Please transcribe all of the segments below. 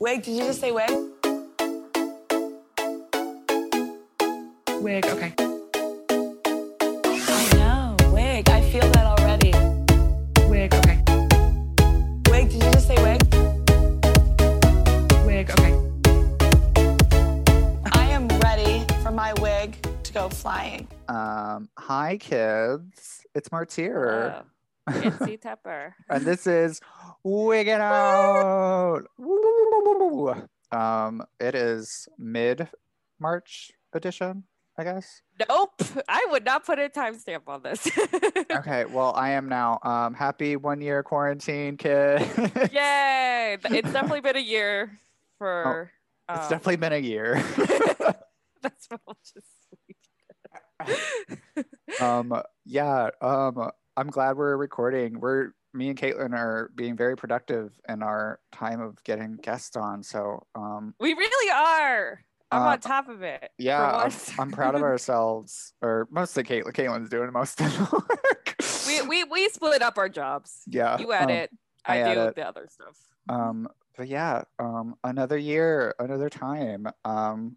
Wig, did you just say wig? Wig, okay. I know, wig. I feel that already. Wig, okay. Wig, did you just say wig? Wig, okay. I am ready for my wig to go flying. Um, hi kids, it's Martyr, Hello. Nancy Tepper. and this is Wiggin' Out. Um, it is mid March edition, I guess. Nope. I would not put a timestamp on this. Okay, well, I am now. Um, happy one year quarantine, kid. Yay. It's definitely been a year for. it's um, definitely been a year. That's what I'll just um, yeah. Um, I'm glad we're recording. We're me and Caitlin are being very productive in our time of getting guests on. So, um, we really are. I'm Uh, on top of it. Yeah, I'm. I'm proud of ourselves, or mostly Caitlin. Caitlin's doing most of the work. we, we we split up our jobs. yeah, You um, edit. I I, do edit. the other stuff. Um, but yeah, um, another year, another time. Um,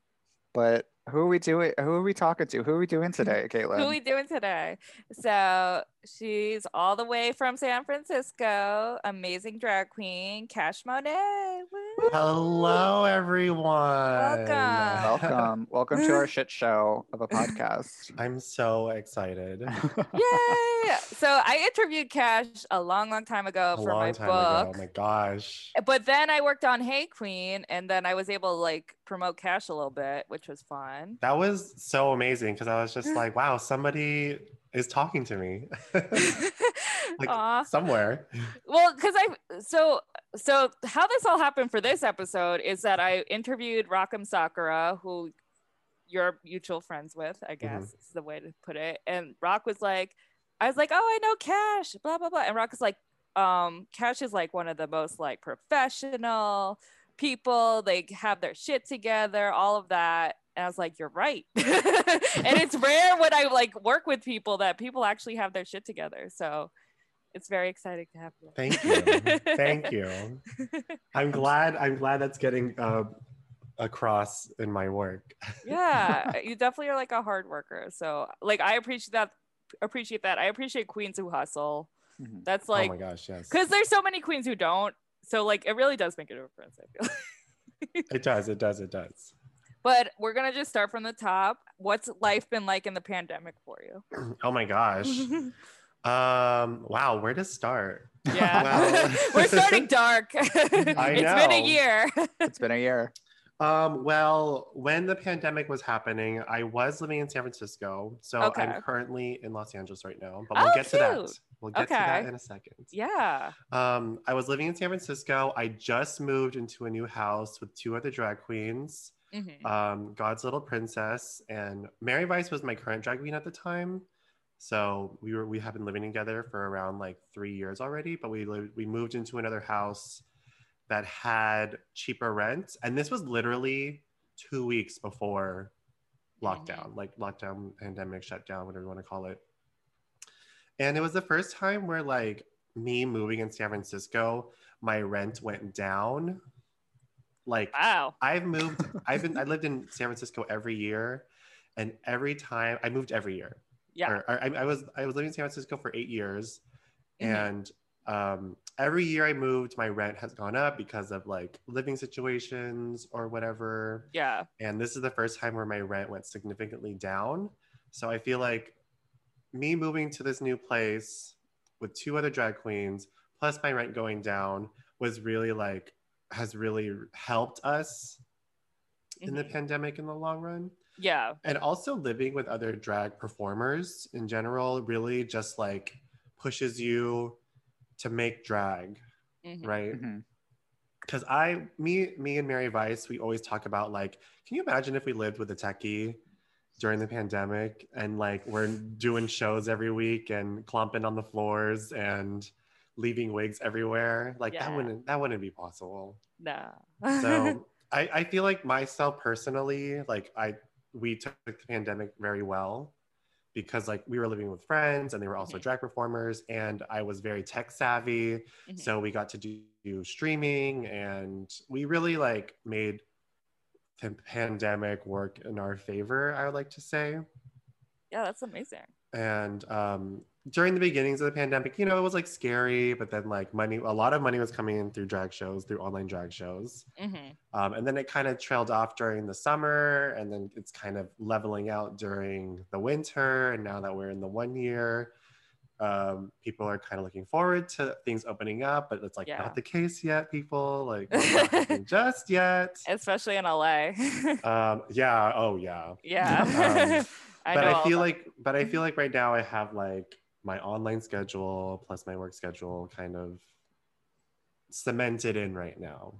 but who are we doing? Who are we talking to? Who are we doing today, Caitlin? Who are we doing today? So she's all the way from San Francisco. Amazing drag queen, Cash Monet. Woo. Hello, everyone. Welcome. Welcome, welcome to our shit show of a podcast. I'm so excited. Yay! So I interviewed Cash a long, long time ago A for long my time book. ago. Oh my gosh. But then I worked on Hey Queen, and then I was able to like promote Cash a little bit, which was fun. That was so amazing because I was just like, wow, somebody is talking to me. like Aw. somewhere. Well, because I so so how this all happened for this episode is that I interviewed Rock M. Sakura, who you're mutual friends with, I guess is the way to put it. And Rock was like, I was like, oh, I know Cash, blah blah blah. And Rock is like, um, Cash is like one of the most like professional people. They have their shit together, all of that. And I was like, you're right. and it's rare when I like work with people that people actually have their shit together. So it's very exciting to have you. Thank you. Thank you. I'm glad. I'm glad that's getting uh, across in my work. yeah, you definitely are like a hard worker. So like I appreciate that appreciate that. I appreciate queens who hustle. Mhm. That's oh like my gosh, yes. because there's so many queens who don't. So like it really does make a difference, I feel. It does. It does. It does. But we're gonna just start from the top. What's life been like in the pandemic for you? Oh my gosh. Um. Wow. Where to start? yeah. Well- we're starting dark. it's been a year. It's been a year. Um, well, when the pandemic was happening, I was living in San Francisco. So Okay. I'm currently in Los Angeles right now, but we'll Oh, get to that. We'll get to that in a second. yeah. Um, I was living in San Francisco. I just moved into a new house with two other drag queens, Mhm. um, God's Little Princess, and Mary Vice was my current drag queen at the time. So we were we have been living together for around like three years already, but we lived, we moved into another house that had cheaper rent, and this was literally two weeks before lockdown, like lockdown, pandemic, shutdown, whatever you want to call it. And it was the first time where like me moving in San Francisco, my rent went down. Like Wow. I've moved, I've been, I lived in San Francisco every year, and every time I moved every year. Yeah. Or, or I, I was, I was living in San Francisco for eight years, Mhm. and um, every year I moved, my rent has gone up because of like living situations or whatever. Yeah. And this is the first time where my rent went significantly down. So I feel like me moving to this new place with two other drag queens, plus my rent going down, was really like, has really helped us in the Mhm. pandemic in the long run. Yeah. And also living with other drag performers in general really just like pushes you to make drag, Mhm. right? Because I, me, me and Mary Vice, we always talk about like, can you imagine if we lived with a techie during the pandemic and like we're doing shows every week and clomping on the floors and leaving wigs everywhere? Like Yeah. that wouldn't that wouldn't be possible. No. So I, I feel like myself personally, like I we took the pandemic very well because like we were living with friends and they were also Mhm. drag performers and I was very tech savvy. Mhm. So we got to do, do streaming and we really like made the pandemic work in our favor, I would like to say. Yeah, that's amazing. And um, during the beginnings of the pandemic, you know, it was like scary, but then like money, a lot of money was coming in through drag shows, through online drag shows. hmm Um, and then it kind of trailed off during the summer, and then it's kind of leveling out during the winter. And now that we're in the one year, um, people are kind of looking forward to things opening up, but it's like Yeah. not the case yet, people. Like, just yet. Especially in LA. Um, yeah. Oh, yeah. yeah. Um, I but I feel like, but I feel like right now I have like my online schedule plus my work schedule kind of cemented in right now.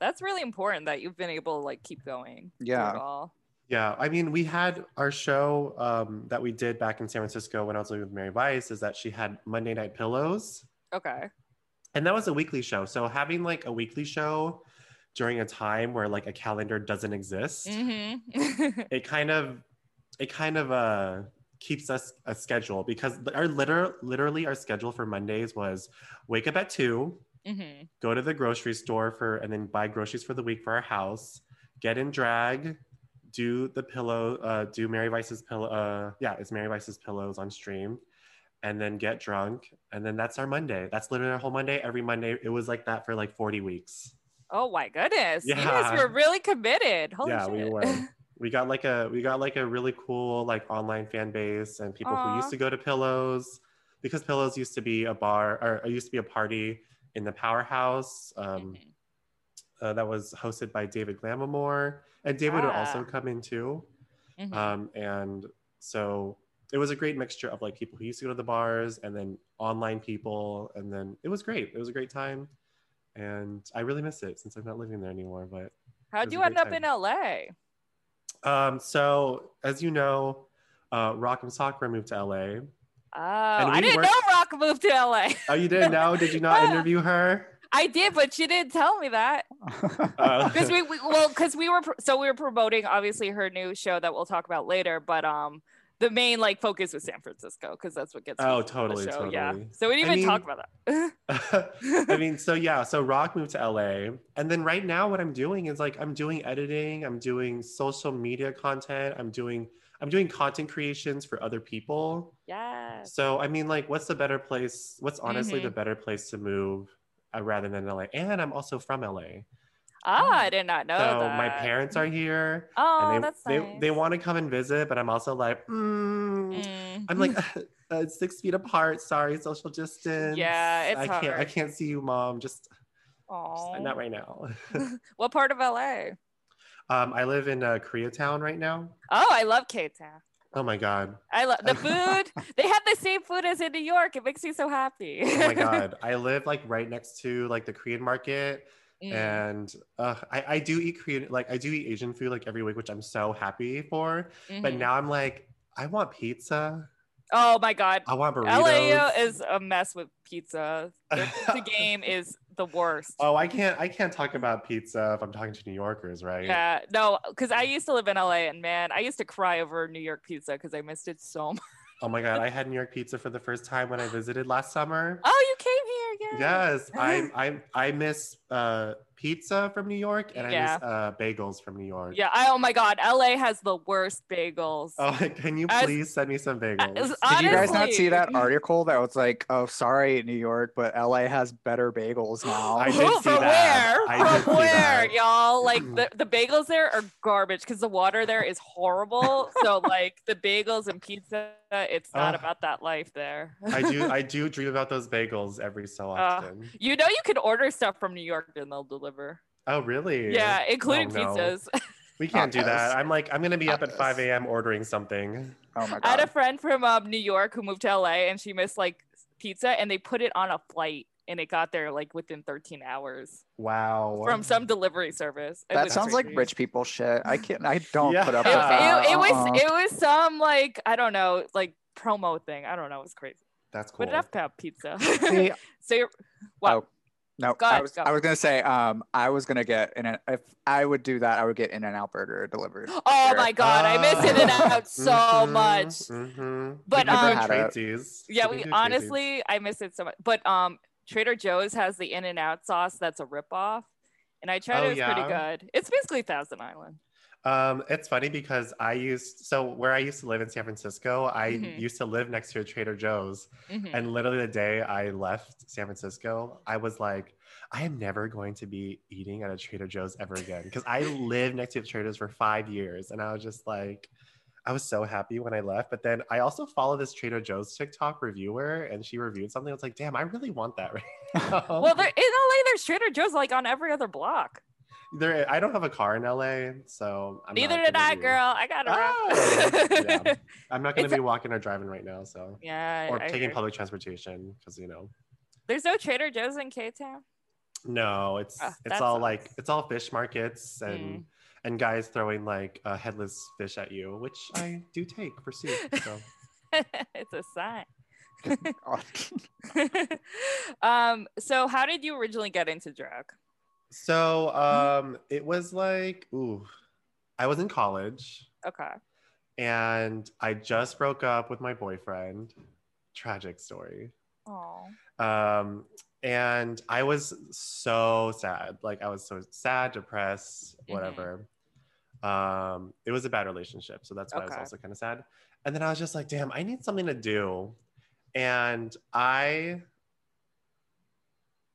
that's really important that you've been able to like keep going. Yeah. Yeah, I mean, we had our show um, that we did back in San Francisco when I was living with Mary Vice Is that she had Monday Night Pillows, Okay. and that was a weekly show. So having like a weekly show during a time where like a calendar doesn't exist, hmm it kind of, it kind of uh keeps us a schedule because our liter- literally our schedule for Mondays was wake up at two, hmm go to the grocery store for and then buy groceries for the week for our house get in drag do the pillow uh do mary vice's pillow uh yeah it's mary vice's pillows on stream and then get drunk and then that's our monday that's literally our whole monday every monday it was like that for like 40 weeks Oh my goodness. You guys Yeah. were really committed. Holy yeah shit. we were we got like a we got like a really cool like online fan base and people who used to go to pillows because pillows used to be a bar or it used to be a party in the powerhouse um Mhm. uh, that was hosted by David Glamamore, and David would also Ah. come in too. Mhm. Um, and so it was a great mixture of like people who used to go to the bars, and then online people, and then it was great. It was a great time, and I really miss it since I'm not living there anymore. But How'd you end up in LA? Um, so as you know, uh, Rock M. Sakura moved to LA. Oh, And I we didn't worked- know Rock moved to LA. Oh, you didn't know? Did you not interview her? I did, but she didn't tell me that. Uh, Because we, we well, because we were pr- so we were promoting obviously her new show that we'll talk about later, but um, the main like focus was San Francisco because that's what gets. Oh, on the totally, Yeah. totally. So we didn't I even talk about that. I mean, so yeah, so Rock moved to LA. And then right now what I'm doing is like I'm doing editing, I'm doing social media content, I'm doing I'm doing content creations for other people. yeah So I mean like what's the better place? What's honestly the Mhm. better place to move uh, rather than LA? And I'm also from LA. Ah, I did not know so that. my parents are here Oh, and they that's nice. they want to come and visit, but I'm also like, mm, Mm. I'm like uh, six feet apart. Sorry, social distance. Yeah, it's I can't. I can't see you, mom. Just, just Aw. not right now. What part of LA? Um, I live in uh, Koreatown right now. Oh, I love K Town. Oh my god. I love the food. they have the same food as in New York. It makes me so happy. Oh my god. I live like right next to like the Korean market, Mm. and uh, I I do eat Korean like I do eat Asian food like every week, which I'm so happy for. But Mhm. now I'm like, I want pizza. oh my god, I want burritos. LA is a mess with pizza. The pizza game is the worst. Oh, I can't. I can't talk about pizza if I'm talking to New Yorkers, right? Yeah, no, because I used to live in LA and man, I used to cry over New York pizza because I missed it so much. Oh my god, I had New York pizza for the first time when I visited last summer. Oh, you yeah. Yes, I I I miss uh, pizza from New York and I Yeah. miss uh, bagels from New York. Yeah. I, oh my God, LA has the worst bagels. Oh, can you As- please send me some bagels? as- Did you guys not see that article that was like, "Oh, sorry, New York, but LA has better bagels now"? I did Who, see from that. where? I did from see where, that. y'all? Like the, the bagels there are garbage because the water there is horrible. so like the bagels and pizza, it's not Ugh. about that life there. I do I do dream about those bagels every so often. You know you can order stuff from New York and they'll deliver. Oh really? Yeah, including Oh, no. pizzas. We can't do that. I'm like I'm gonna be up Not at 5 a.m. ordering something. Oh my god. I had a friend from um, New York who moved to LA and she missed like pizza and they put it on a flight and it got there like within 13 hours Wow. from some delivery service. It That was sounds like rich people shit. I can't. I don't Yeah. put up It, with it, that. it was Uh-uh. it was some like I don't know like promo thing. I don't know. It was crazy. That's cool. But enough about pizza. See, so you're wow. Oh. No, Go I ahead, was go. I was gonna say um I was gonna get in an if I would do that I would get in and out burger delivered. Oh here. my god, I miss In and Out so Mhm, much. mhm. But, we can um, do had it. Tracy's. Yeah, can we honestly, I miss it so much. But um, Trader Joe's has the In and Out sauce that's a ripoff, and I tried Oh, it. It's pretty yeah? good. It's basically Thousand Island. Um, it's funny because I used so where I used to live in San Francisco, I Mhm. used to live next to a Trader Joe's. Mhm. And literally the day I left San Francisco, I was like, I am never going to be eating at a Trader Joe's ever again. Because I lived next to a Trader Joe's for five years. And I was just like, I was so happy when I left. But then I also follow this Trader Joe's TikTok reviewer and she reviewed something. I was like, damn, I really want that right now. Well, there, in LA, there's Trader Joe's like on every other block. There I don't have a car in LA, so I'm Neither did I, be- girl. I got Ah, around. yeah. I'm not gonna It's be walking or driving right now, so yeah, or I taking hear. public transportation because you know There's no Trader Joe's in K Town. no it's Ah, it's all sucks. like it's all fish markets and Mm. and guys throwing like a headless fish at you which i do take for soup so it's a sign. Oh, um, so how did you originally get into drag? So um it was like ooh i was in college. Okay. and i just broke up with my boyfriend. Tragic story. Oh. um and i was so sad. Like i was so sad depressed Mhm. whatever. Um it was a bad relationship. So that's why i was also kind of sad. And then i was just like damn i need something to do. And i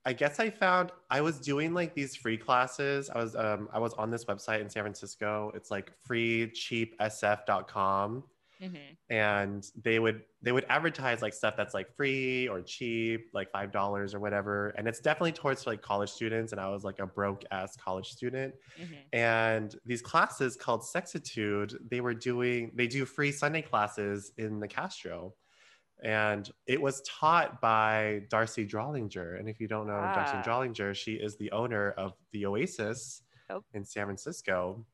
i guess i found i was doing like these free classes. I was um i was on this website in san francisco. It's like freecheapsf.com hmm and they would they would advertise like stuff that's like free or cheap like five dollars or whatever. And it's definitely towards like college students. And i was like a broke ass college student. Hmm and these classes called sexitude they were doing they do free sunday classes in the castro and it was taught by darcy drollinger and if you don't know darcy Ah. drollinger she is the owner of the oasis Oh. in san francisco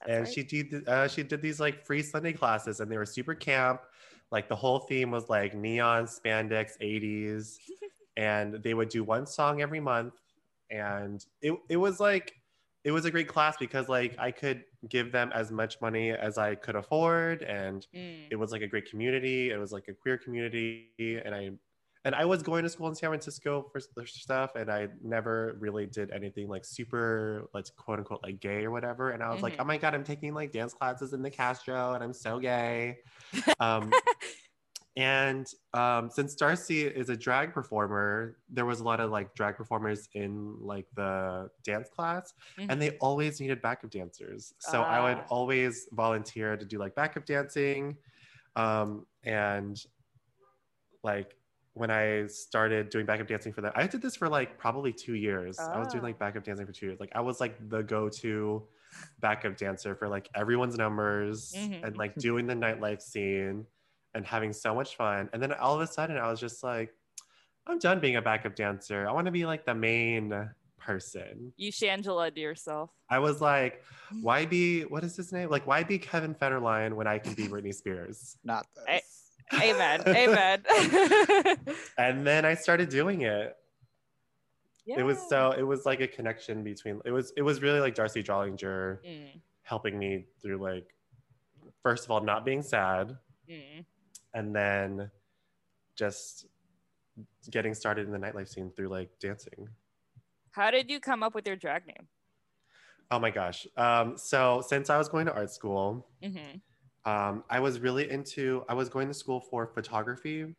That's and right. she did uh, she did these like free Sunday classes, and they were super camp. Like the whole theme was like neon spandex 80s, and they would do one song every month, and it it was like it was a great class because like I could give them as much money as I could afford, and Mm. it was like a great community. It was like a queer community, and I and I was going to school in San Francisco for stuff, and I never really did anything like super, like quote unquote, like gay or whatever. And I was like, Mhm. oh my god, I'm taking like dance classes in the Castro, and I'm so gay. Um, and um, since Darcy is a drag performer, there was a lot of like drag performers in like the dance class, and they always needed backup dancers. So I would Ah. always volunteer to do like backup dancing. Um, and like when I started doing backup dancing for them, I did this for like probably two years. I was doing Ah. like backup dancing for two years. Like I was like the go-to backup dancer for like everyone's numbers Mhm. and like doing the nightlife scene and having so much fun. And then all of a sudden I was just like, I'm done being a backup dancer. I want to be like the main person. You Shangela to yourself. I was like, why be what is his name? Like, why be Kevin Federline when I can be Britney Spears? not I- this. Amen. Amen. And then I started doing it. It was so it was like a connection between it was it was really like Darcy Drollinger Mm, helping me through like first of all not being sad mm. And then just getting started in the nightlife scene through like dancing. How did you come up with your drag name? Oh my gosh. Um, so since I was going to art school, hmm um, I was really into, I was going to school for photography,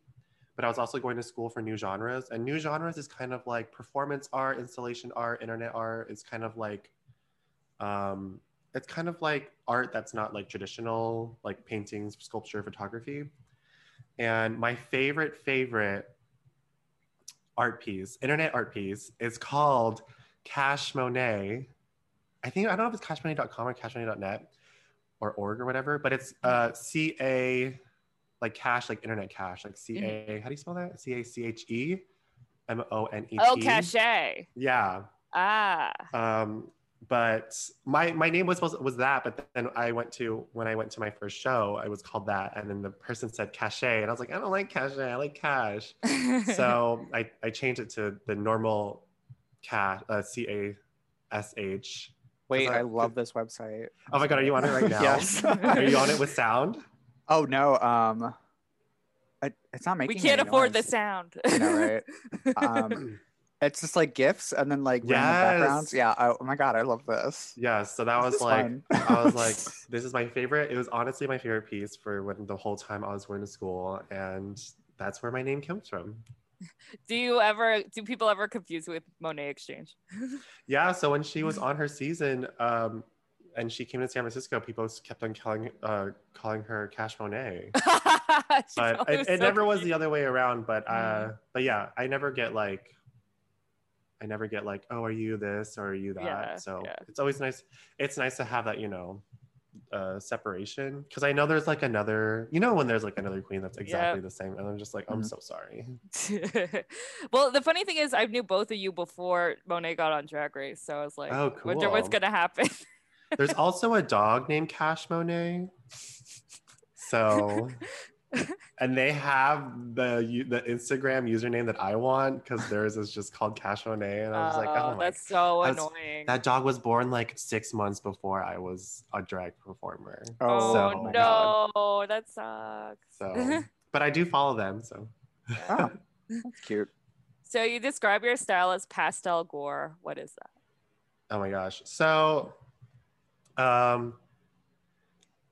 but I was also going to school for new genres. And new genres is kind of like performance art, installation art, internet art. It's kind of like, um, it's kind of like art that's not like traditional, like paintings, sculpture, photography. And my favorite, favorite art piece, internet art piece, is called Cash Monet. I think I don't know if it's cachemonet.com or cashmonet.net or org or whatever, but it's uh C A like cash, like internet cash, like C A. How do you spell that? C A C H E M O N E T. Oh, cachet. Yeah. Ah. Um, but my my name was supposed was that, but then I went to when I went to my first show, I was called that, and then the person said cachet, and I was like, I don't like cachet, I like cash. so I I changed it to the normal cat uh, C A S H. Wait, I- I love this website. Oh my god, are you on it right now? Yes. Are you on it with sound? Oh no, um, I, it's not making. we can't any afford the sound. I know, right? Um, it's just like gifts and then like random backgrounds. Yeah. I, oh my god, I love this. Yeah, so that This was like. I was like, this is my favorite. It was honestly my favorite piece for when the whole time I was going to school, and that's where my name comes from. do you ever? Do people ever confuse with Monet X Change? Yeah, so when she was on her season, um, and she came to San Francisco, people kept on calling uh, calling her Cash Monet. But it, it so never was the other way around. But uh, Mm. but yeah, I never get like. I never get like, oh, are you this or are you that? Yeah, so yeah. it's always nice. It's nice to have that, you know, uh, separation because I know there's like another, you know, when there's like another queen that's exactly the same, and I'm just like, I'm Mhm. so sorry. well, the funny thing is, I knew both of you before Monet got on Drag Race, so I was like, Oh, cool. wonder what's gonna happen. There's also a dog named Cash Monet. So, and they have the the Instagram username that I want because theirs is just called Cash Monet, and I was like, Oh, oh my, that's so that's- annoying. that dog was born like six months before I was a drag performer. oh so- my no, God. that sucks. So, but I do follow them. So, Oh, that's cute. so you describe your style as pastel gore. What is that? oh my gosh. So, um,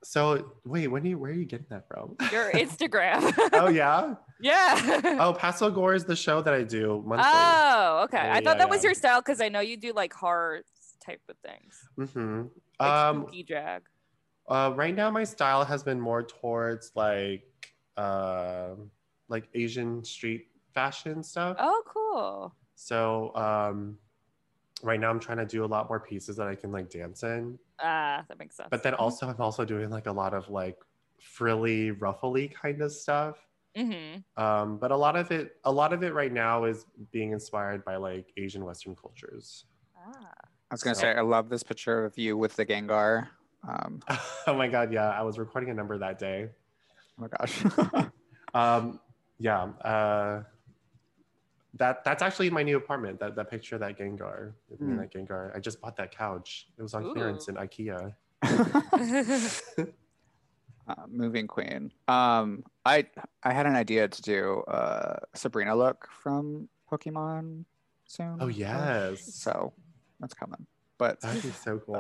so wait, when do you where are you getting that from? Your Instagram. oh yeah. yeah. Oh, Pastel Gore is the show that I do monthly. Oh, okay. Yeah, I thought yeah, that was your style because I know you do like horror type of things, Mm-hmm. like Um, spooky drag. uh, right now my style has been more towards like, uh, like Asian street fashion stuff. Oh, cool. So, um, right now I'm trying to do a lot more pieces that I can like dance in. Ah, that makes sense. But then also I'm also doing like a lot of like frilly, ruffly kind of stuff. hmm Um, but a lot of it, a lot of it right now is being inspired by like Asian Western cultures. Ah. I was gonna So- say I love this picture of you with the Gengar. Um, oh my god, yeah, I was recording a number that day. oh my gosh. Um, yeah, uh, that that's actually my new apartment. That that picture of that Gengar, with me and Mm. that Gengar. I just bought that couch. It was on Ooh. clearance in IKEA. uh, moving queen. Um, I I had an idea to do a Sabrina look from Pokemon soon. Oh yes, So that's coming. But that'd be so cool.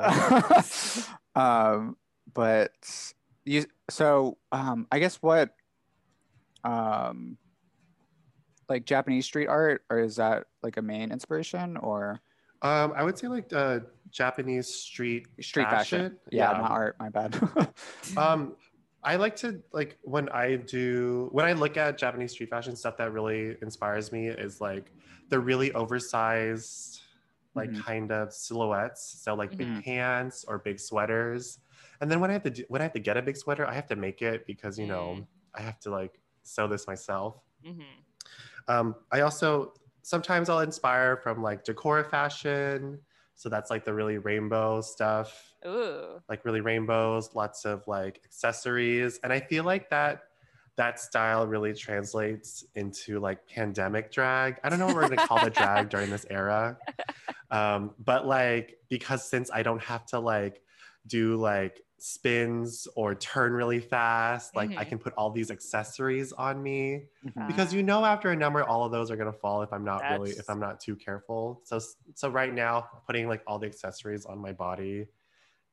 um, but you so um, I guess what um, like Japanese street art, or is that like a main inspiration, or Um, I would say like uh, Japanese street street fashion? Yeah, not art. My bad. um i like to like when i do when i look at japanese street fashion stuff that really inspires me is like the really oversized like Mhm. kind of silhouettes so like Mhm. big pants or big sweaters and then when i have to do, when i have to get a big sweater i have to make it because you know i have to like sew this myself hmm um, I also sometimes I'll inspire from like decora fashion. So that's like the really rainbow stuff, Ooh. like really rainbows, lots of like accessories. And I feel like that that style really translates into like pandemic drag. I don't know what we're gonna call the drag during this era. Um, but like because since I don't have to like do like spins or turn really fast, like I Mhm. can put all these accessories on me Mhm. because you know after a number all of those are going to fall if i'm not really if i'm not too careful so so right now putting like all the accessories on my body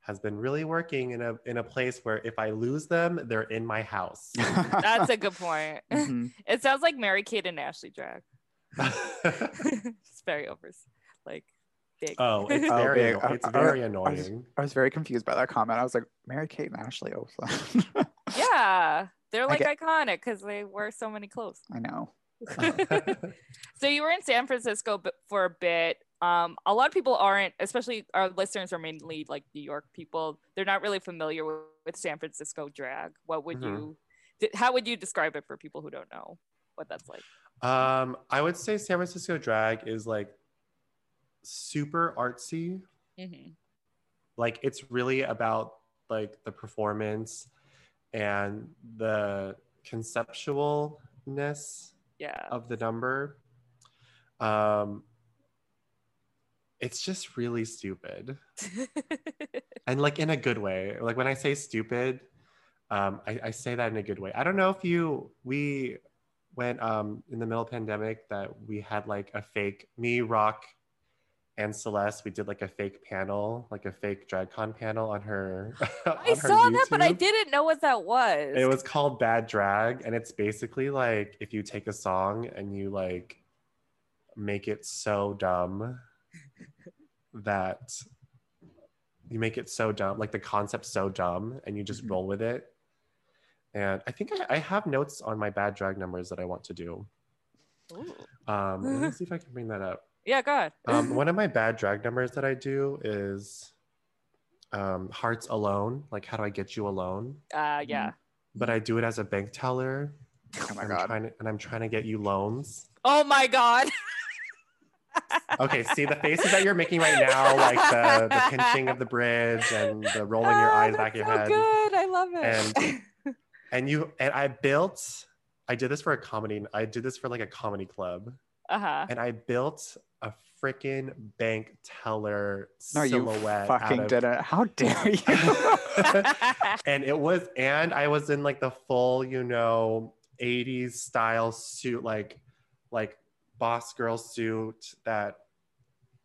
has been really working in a in a place where if i lose them they're in my house That's a good point. Mhm. It sounds like Mary Kate and Ashley drag. it's very over, like big. oh it's Oh, very big. anno- I- it's I- very I was- annoying I was very confused by that comment. I was like, Mary Kate and Ashley Olsen. yeah, they're like get- iconic because they wear so many clothes. I know. so you were in San Francisco for a bit. Um, a lot of people aren't, especially our listeners are mainly like New York people. They're not really familiar with, with San Francisco drag. What would Mhm. you? How would you describe it for people who don't know what that's like? um i would say san francisco drag is like super artsy hmm like it's really about like the performance and the conceptualness Yeah. of the number um it's just really stupid. and like in a good way. Like when I say stupid, um, I, I say that in a good way. I don't know if you we went um in the middle pandemic that we had like a fake me, Rock, and Celeste, we did like a fake panel, like a fake DragCon panel on her. on I her saw that, but I didn't know what that was. It was called Bad Drag, and it's basically like if you take a song and you like make it so dumb that you make it so dumb, like the concept so dumb, and you just Mhm. roll with it. And I think I, I have notes on my bad drag numbers that I want to do. Ooh. Um, let me see if I can bring that up. Yeah, go ahead. Um, one of my bad drag numbers that I do is um, Heart's Alone. Like, how do I get you alone? Uh, yeah. But I do it as a bank teller. Oh my I'm god. Trying to, and I'm trying to get you loans. Oh my god. Okay, see the faces that you're making right now, like the, the pinching of the bridge and the rolling your Ah, eyes back that's your so head. good. I love it. And- And you and I built. I did this for a comedy. I did this for like a comedy club, uh-huh. and I built freaking bank teller No, you silhouette. out fucking of- didn't. How dare you? and it was and i was in like the full you know 80s style suit like like boss girl suit that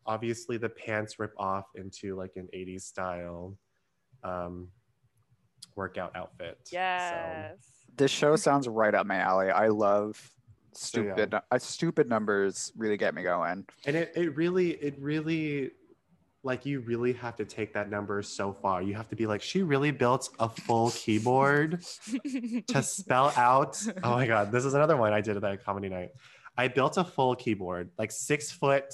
obviously the pants rip off into like an 80s style um workout outfit yes. this show sounds right up my alley. I love So, yeah. stupid. uh, stupid numbers really get me going. and it, it really it really like you really have to take that number so far you have to be like she really built a full keyboard to spell out. Oh my god, this is another one I did at that comedy night. I built a full keyboard, like six foot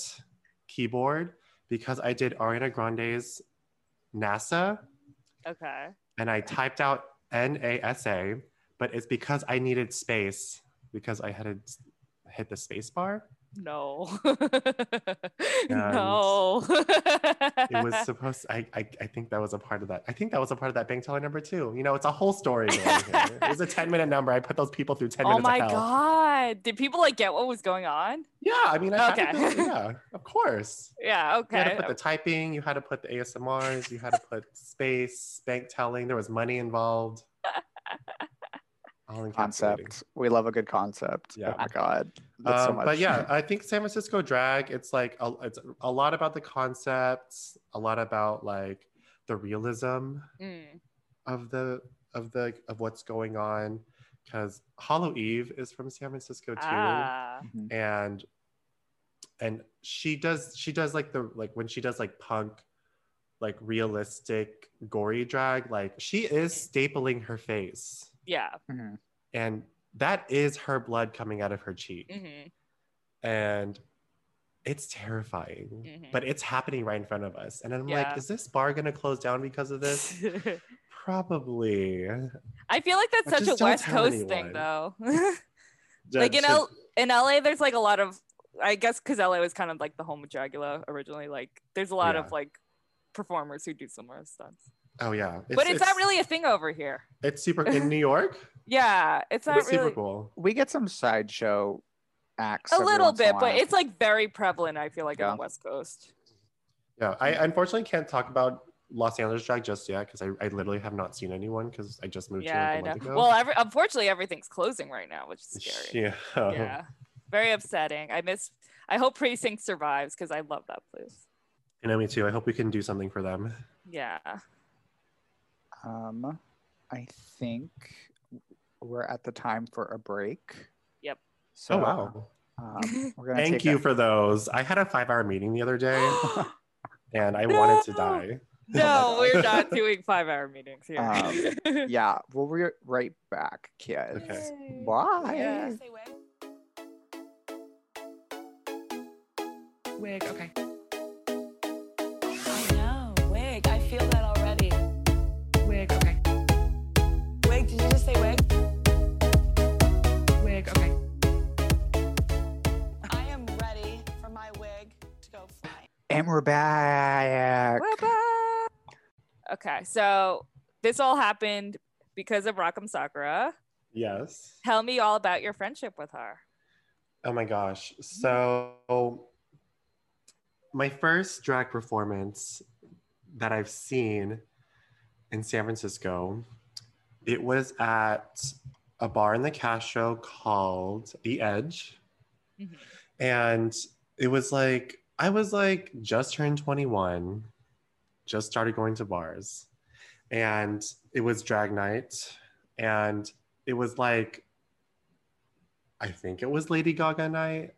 keyboard, because I did Ariana Grande's NASA, okay. and I typed out NASA, but it's because I needed space because I had to hit the space bar. No. no. It was supposed. I, I I think that was a part of that. I think that was a part of that bank teller number two. You know, it's a whole story. It was a ten minute number. I put those people through ten oh minutes. my of hell. Oh my god. Did people like get what was going on? Yeah, I mean, I had to Okay. yeah, of course. Yeah, okay. You had to put the typing, you had to put the ASMRs, you had to put space, bank telling. There was money involved. All. Concept. We love a good concept. Yeah. Oh my god. That's so Um, much. but yeah, I think San Francisco drag. It's like a, it's a lot about the concepts, a lot about like the realism Mm. of the of the of what's going on. Because Hollow Eve is from San Francisco too. Ah. Mhm. and and she does she does like the like when she does like punk like realistic gory drag like she is stapling her face Yeah. Mhm. and that is her blood coming out of her cheek hmm and it's terrifying Mhm. but it's happening right in front of us and i'm Yeah. like is this bar gonna close down because of this probably I feel like that's But such a West tell Coast thing, though. like in Should- L- in LA, there's like a lot of, I guess, because LA was kind of like the home of Dragula originally. Like, there's a lot Yeah. of like performers who do similar stunts, oh yeah but it's, not really a thing over here. it's super in new york Yeah, it's not it's super cool We get some sideshow acts. a little once a bit, but it's like very prevalent. I feel like on the West Coast. Yeah, I unfortunately can't talk about Los Angeles drag just yet because I, I literally have not seen anyone because I just moved Yeah, I here like a know. month ago. Well, every, unfortunately, everything's closing right now, which is scary. yeah. Yeah, very upsetting. I miss. I hope Precinct survives because I love that place. You know, me too. I hope we can do something for them. Yeah. Um, I think we're at the time for a break. Yep. So, oh wow! Um, we're gonna Thank take you a- for those. I had a five-hour meeting the other day, and I wanted to die. No, Oh we're not doing five-hour meetings here. Um, yeah, we'll be right back, kids. Okay. Yay. Bye. Yeah. Wig. Wig. Okay. And we're back. We're back. Okay, so this all happened because of Rock M. Sakura. Yes. Tell me all about your friendship with her. Oh my gosh. So my first drag performance that I've seen in San Francisco, it was at a bar in the Castro called The Edge. Mhm. And it was like, I was like just turned 21, just started going to bars. And it was drag night. And it was like, I think it was Lady Gaga night.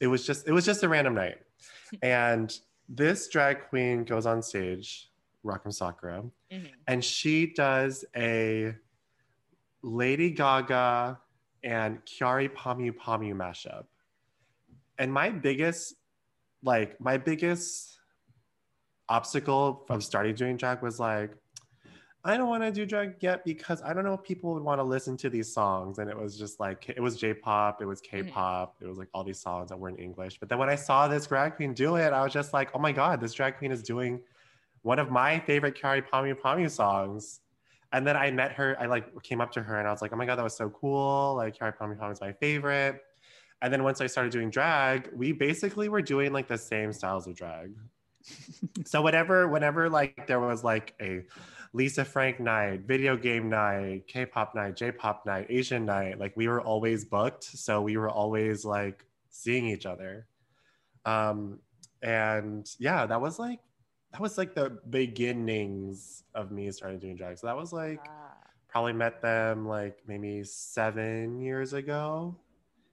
It was just, it was just a random night. And this drag queen goes on stage, Rock M. Sakura, Mhm. and she does a Lady Gaga and Kyary Pamyu Pamyu mashup. And my biggest, like, my biggest obstacle from starting doing drag was like, I don't want to do drag yet because I don't know if people would want to listen to these songs. And it was just like, it was J pop, it was mm-hmm. K pop, it was like all these songs that were in English. But then when I saw this drag queen do it, I was just like, oh my God, this drag queen is doing one of my favorite Kyary Pamyu Pamyu songs. And then I met her, I like came up to her and I was like, oh my God, that was so cool. Like Kyary Pamyu Pamyu is my favorite. And then once I started doing drag, we basically were doing like the same styles of drag. so whatever, whenever like there was like a Lisa Frank night, video game night, K-pop night, J-pop night, Asian night, like we were always booked. So we were always like seeing each other. Um, and yeah, that was like that was like the beginnings of me starting doing drag. So that was like Ah, probably met them like maybe seven years ago.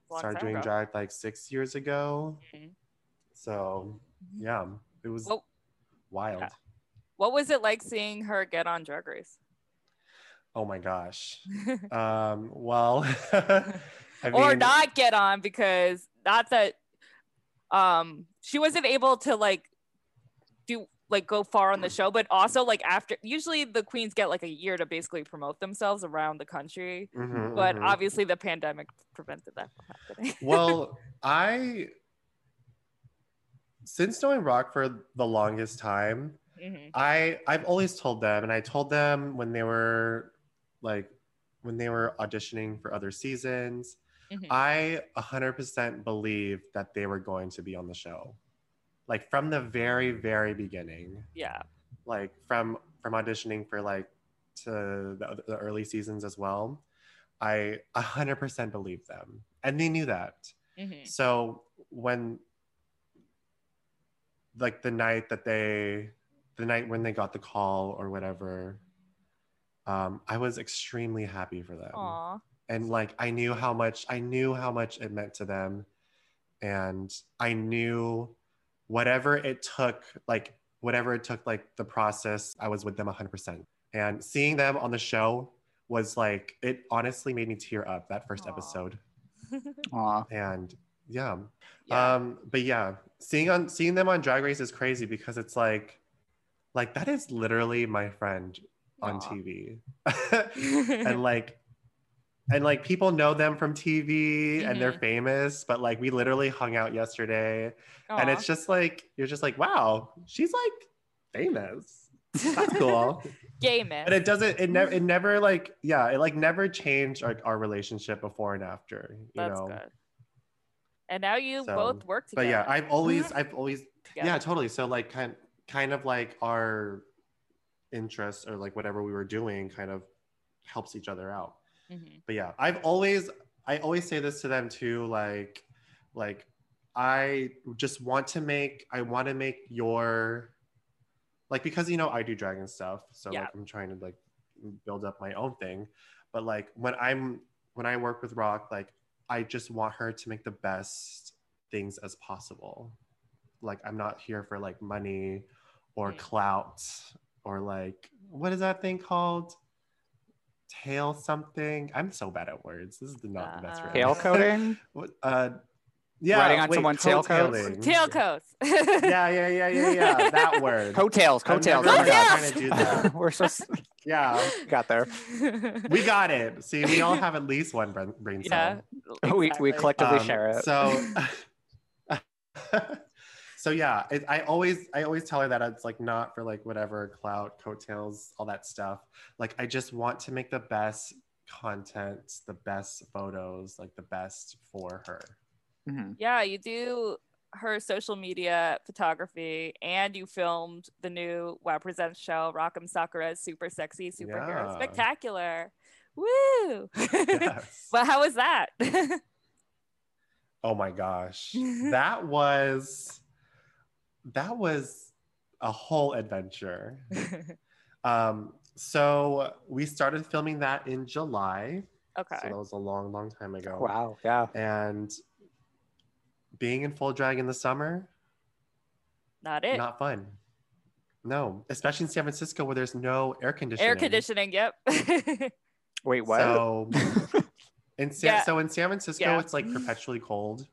Long Started doing ago. drag like six years ago. Mhm. So yeah, it was Well- wild. yeah. What was it like seeing her get on Drag Race? Oh my gosh. um, well, I or not get on because not that um she wasn't able to like do like go far on the show but also like after usually the queens get like a year to basically promote themselves around the country mhm, but mhm. obviously the pandemic prevented that from happening well, I since knowing Rock for the longest time, Mhm. I I've always told them, and I told them when they were like when they were auditioning for other seasons, Mhm. I 100% believed that they were going to be on the show, like from the very very beginning, yeah like from from auditioning for like to the, the early seasons as well. I 100% believed them, and they knew that. Mhm. So when like the night that they the night when they got the call or whatever um I was extremely happy for them. Aw. And like I knew how much I knew how much it meant to them and I knew whatever it took like whatever it took like the process I was with them 100%. And seeing them on the show was like it honestly made me tear up that first Aw. episode Aw. and yeah yeah um but yeah seeing on seeing them on drag race is crazy because it's like like that is literally my friend on Aw. tv and like and like people know them from tv and they're Mhm. famous but like we literally hung out yesterday. And it's just like you're just like wow she's like famous. That's cool. Gay man and it doesn't it never it never like yeah it like never changed our, our relationship before and after you that's know? good. And now you So, both work but together. Yeah i've always i've always together. yeah totally. So like kind kind of like our interests or like whatever we were doing kind of helps each other out Mhm. but yeah i've always i always say this to them too like like i just want to make i want to make your like because you know i do dragon stuff so Yeah. like i'm trying to like build up my own thing but like when i'm when i work with rock like i just want her to make the best things as possible like i'm not here for like money or Mm. clout or like what is that thing called tail something i'm so bad at words this is not the best Uh, word. Tail coding? What, uh yeah Riding on wait, someone's tail coats? coattailing. tailcoats yeah yeah yeah yeah yeah that word Coattails, I'm coattails. Oh my gonna God. try to do that. We're so yeah got there. we got it see we all have at least one brain, brain cell yeah We we collectively Um, share it. So, so yeah, it, I always I always tell her that it's like not for like whatever clout, coattails, all that stuff. Like I just want to make the best content, the best photos, like the best for her. Mhm. yeah you do her social media photography and you filmed the new Wow Presents show, Rock M. Sakura's Super Sexy Superhero Yeah. Spectacular. Woo! Yes. well, how was that? Oh my gosh. that was that was a whole adventure. Um so we started filming that in July. Okay. So that was a long, long time ago. Wow. Yeah. And being in full drag in the summer, Not it. not fun. No, especially in San Francisco where there's no air conditioning. Air conditioning, yep. Wait, what? So in San, Yeah. so in San Francisco, Yeah. it's like perpetually cold.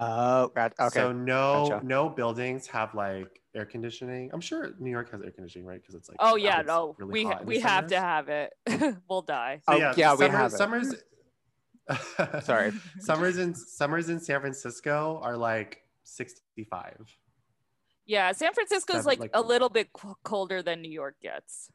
Oh, got, okay. So no Gotcha. no buildings have like air conditioning. I'm sure New York has air conditioning, right? Because it's like oh yeah, no. really we hot in the we have to have it. we'll die. So, Oh, yeah, yeah, we summer- have it. Summers. Sorry. summers in summers in San Francisco are like 65. Yeah, San Francisco's Seven- like, like- a little bit colder than New York gets.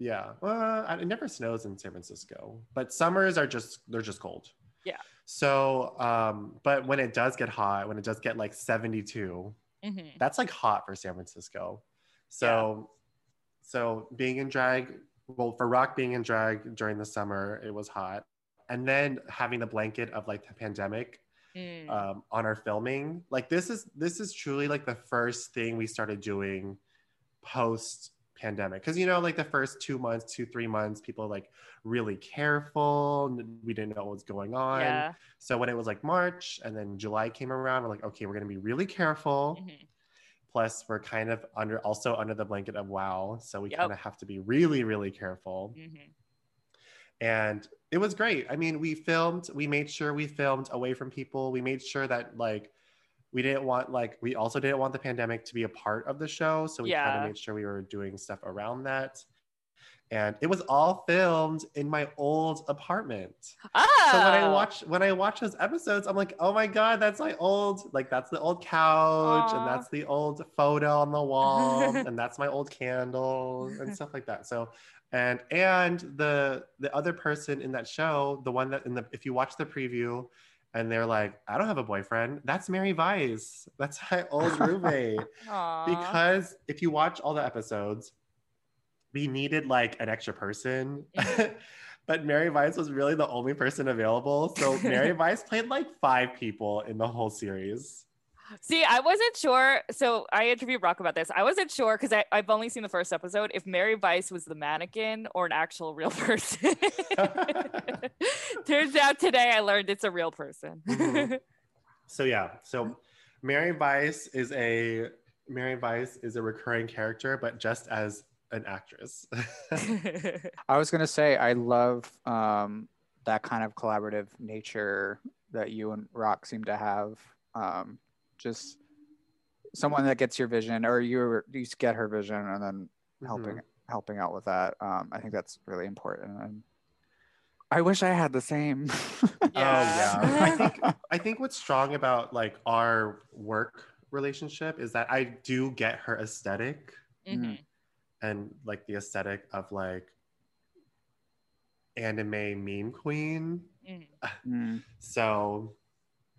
Yeah, well, it never snows in San Francisco, but summers are just they're just cold. Yeah. So, um, but when it does get hot, when it does get like 72, hmm that's like hot for San Francisco. So, so being in drag, well, for rock being in drag during the summer, it was hot, and then having the blanket of like the pandemic Mm. um, on our filming, like this is this is truly like the first thing we started doing post pandemic because you know like the first two months two three months people are like really careful we didn't know what was going on yeah. so when it was like march and then july came around we're like okay we're going to be really careful Mhm. plus we're kind of under also under the blanket of wow so we Yep. kind of have to be really really careful Mhm. and it was great i mean we filmed we made sure we filmed away from people we made sure that like we didn't want like we also didn't want the pandemic to be a part of the show so we kind of made sure we were doing stuff around that and it was all filmed in my old apartment Oh. so when I oh. watch when I watch those episodes, I'm like, oh my god, that's my old like that's the old couch Aw. and that's the old photo on the wall and that's my old candle and stuff like that. So and and the the other person in that show, the one that in the if you watch the preview and they're like, I don't have a boyfriend, that's Mary Vice. That's my old roommate. Because if you watch all the episodes, we needed like an extra person. But Mary Vice was really the only person available. So Mary Vice played like five people in the whole series. See, I wasn't sure. So I interviewed Rock about this. I wasn't sure because I've only seen the first episode if Mary Vice was the mannequin or an actual real person. Turns out today I learned it's a real person. Mhm. So yeah, so Mary Vice is a Mary Vice is a recurring character, but just as an actress. I was gonna say I love um, that kind of collaborative nature that you and Rock seem to have. Um, just someone that gets your vision, or you you get her vision, and then helping Mhm. helping out with that. Um, I think that's really important. And I wish I had the same. Oh yeah. Yeah. I think I think what's strong about like our work relationship is that I do get her aesthetic Mhm. and like the aesthetic of like anime meme queen. Mhm. Mm, So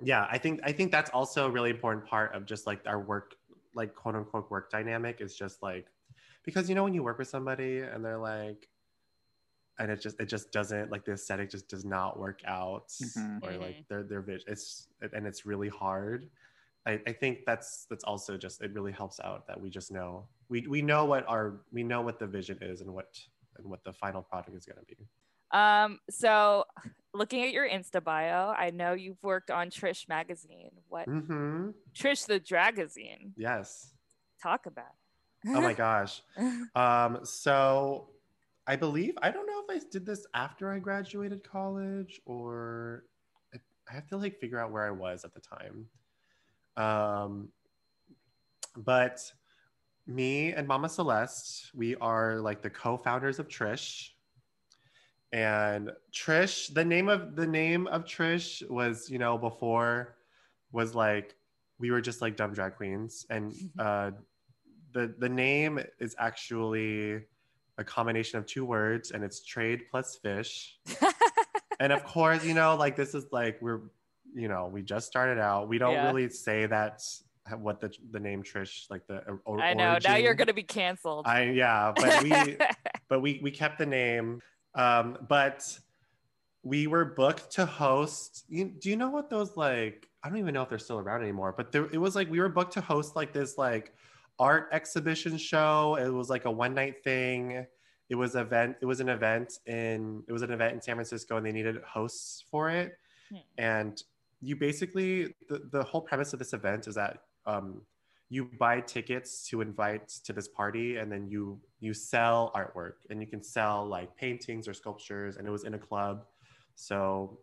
yeah, I think I think that's also a really important part of just like our work, like quote unquote work dynamic is just like because you know when you work with somebody and they're like and it just it just doesn't like the aesthetic just does not work out Mhm. or like their their vision it's and it's really hard. I, I think that's that's also just it really helps out that we just know we we know what our we know what the vision is and what and what the final product is going to be. Um, so looking at your Insta bio, I know you've worked on Trish magazine. What Mm-hmm. Trish the Dragazine? Yes. Talk about. Oh my gosh. Um, so I believe I don't know if I did this after I graduated college or I, I have to like figure out where I was at the time. Um, but me and Mama Celeste, we are like the co-founders of Trish. And Trish, the name of the name of Trish was, you know, before was like we were just like dumb drag queens and uh the the name is actually a combination of two words and it's trade plus fish and of course you know like this is like we're you know, we just started out. We don't Yeah. really say that what the the name Trish like the or- I know. Now you're gonna be canceled. I yeah, but we but we we kept the name. Um, but we were booked to host. You, do you know what those like? I don't even know if they're still around anymore. But there, it was like we were booked to host like this like art exhibition show. It was like a one night thing. It was event. It was an event in. It was an event in San Francisco, and they needed hosts for it. Hmm. And you basically the the whole premise of this event is that um, you buy tickets to invite to this party and then you you sell artwork and you can sell like paintings or sculptures and it was in a club. So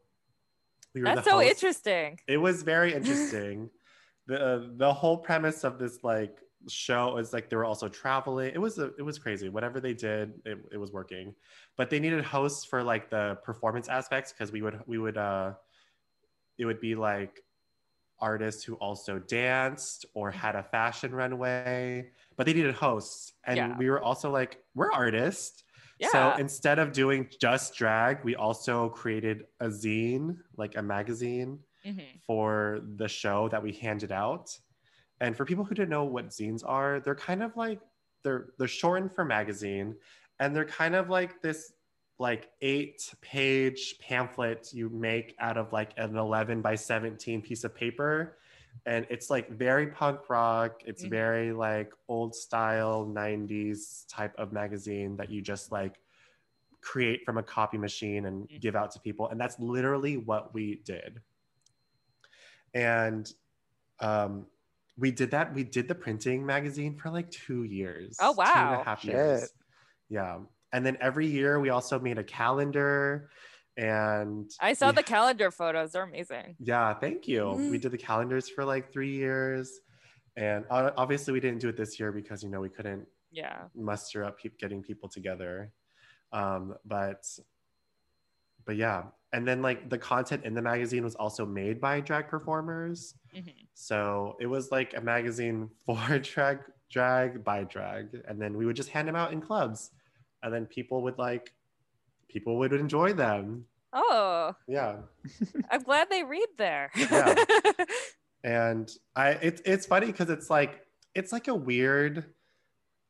we were That's so host. interesting. it was very interesting. The uh, the whole premise of this like show is like they were also traveling. It was a, it was crazy. Whatever they did it, it was working. But they needed hosts for like the performance aspects because we would we would uh it would be like artists who also danced or had a fashion runway but they needed hosts and Yeah. we were also like we're artists Yeah. so instead of doing just drag we also created a zine like a magazine Mhm. for the show that we handed out. And for people who didn't know what zines are, they're kind of like they're they're shortened for magazine, and they're kind of like this like eight page pamphlet you make out of like an 11 by 17 piece of paper and it's like very punk rock it's Mhm. very like old style 90s type of magazine that you just like create from a copy machine and Mhm. give out to people and that's literally what we did and um, we did that. We did the printing magazine for like two years. oh wow. a half Shit. years. Yeah, and then every year we also made a calendar, and I saw we- the calendar photos. They're amazing. Yeah, thank you. Mhm. We did the calendars for like three years, and obviously we didn't do it this year because you know we couldn't Yeah. muster up peop getting people together um but but yeah and then like the content in the magazine was also made by drag performers Mhm. so it was like a magazine for drag drag by drag and then we would just hand them out in clubs and then people would like people would enjoy them Oh, yeah I'm glad they read there. Yeah. and i it's it's funny because it's like it's like a weird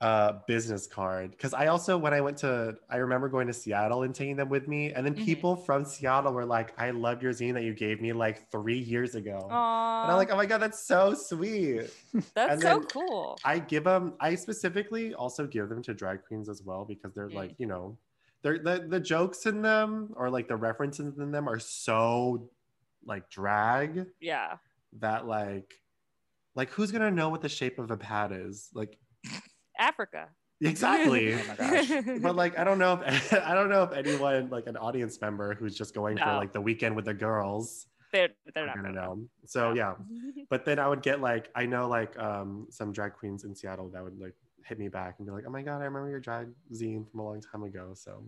uh business card because i also when i went to i remember going to seattle and taking them with me and then Mhm. people from seattle were like i love your zine that you gave me like three years ago Aw, and i'm like oh my god that's so sweet that's so cool. i give them i specifically also give them to drag queens as well because they're Mm. like you know they're the, the jokes in them or like the references in them are so like drag Yeah. that like like who's gonna know what the shape of a pad is like Africa. exactly Oh my gosh. but like i don't know if i don't know if anyone like an audience member who's just going for like the weekend with the girls they're they're are not gonna gonna know so yeah know. but then i would get like i know like um some drag queens in seattle that would like hit me back and be like oh my god i remember your drag zine from a long time ago so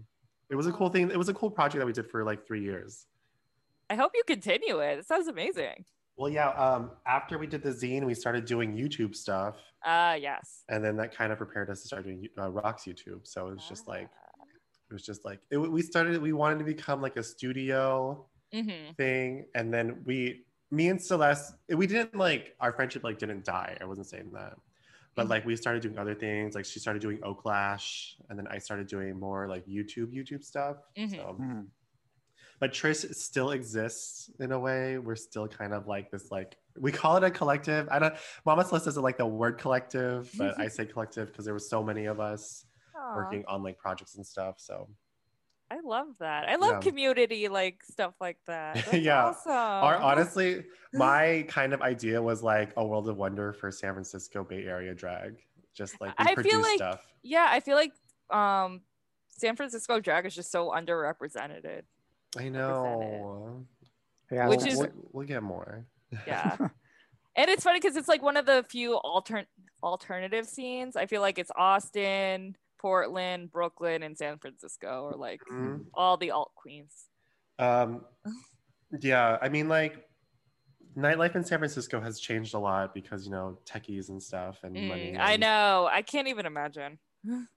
it was a cool thing it was a cool project that we did for like three years I hope you continue it. It sounds amazing. Well yeah um after we did the zine we started doing youtube stuff Uh yes. and then that kind of prepared us to start doing uh, rocks youtube so it was just like Ah. it was just like it, we started we wanted to become like a studio Mhm. thing and then we me and celeste we didn't like our friendship like didn't die i wasn't saying that but Mhm. like we started doing other things like she started doing oaklash and then i started doing more like youtube youtube stuff Mhm. so Mhm. But Trish still exists in a way. We're still kind of like this, like we call it a collective. I don't. Mama Celeste isn't like the word collective, but I say collective because there were so many of us Aw, working on like projects and stuff. So I love that. I love Yeah. community like stuff like that. Yeah. Awesome. Our, honestly, my kind of idea was like a world of wonder for San Francisco Bay Area drag. Just like we I feel like- stuff. yeah, I feel like um San Francisco drag is just so underrepresented. I know. Yeah, Which We'll- is- we'll, we'll get more. Yeah. and it's funny because it's like one of the few altern alternative scenes. I feel like it's Austin, Portland, Brooklyn, and San Francisco, or like Mhm. all the alt queens. Um, yeah, I mean, like, nightlife in San Francisco has changed a lot because you know techies and stuff and money. Mm, I know. I can't even imagine.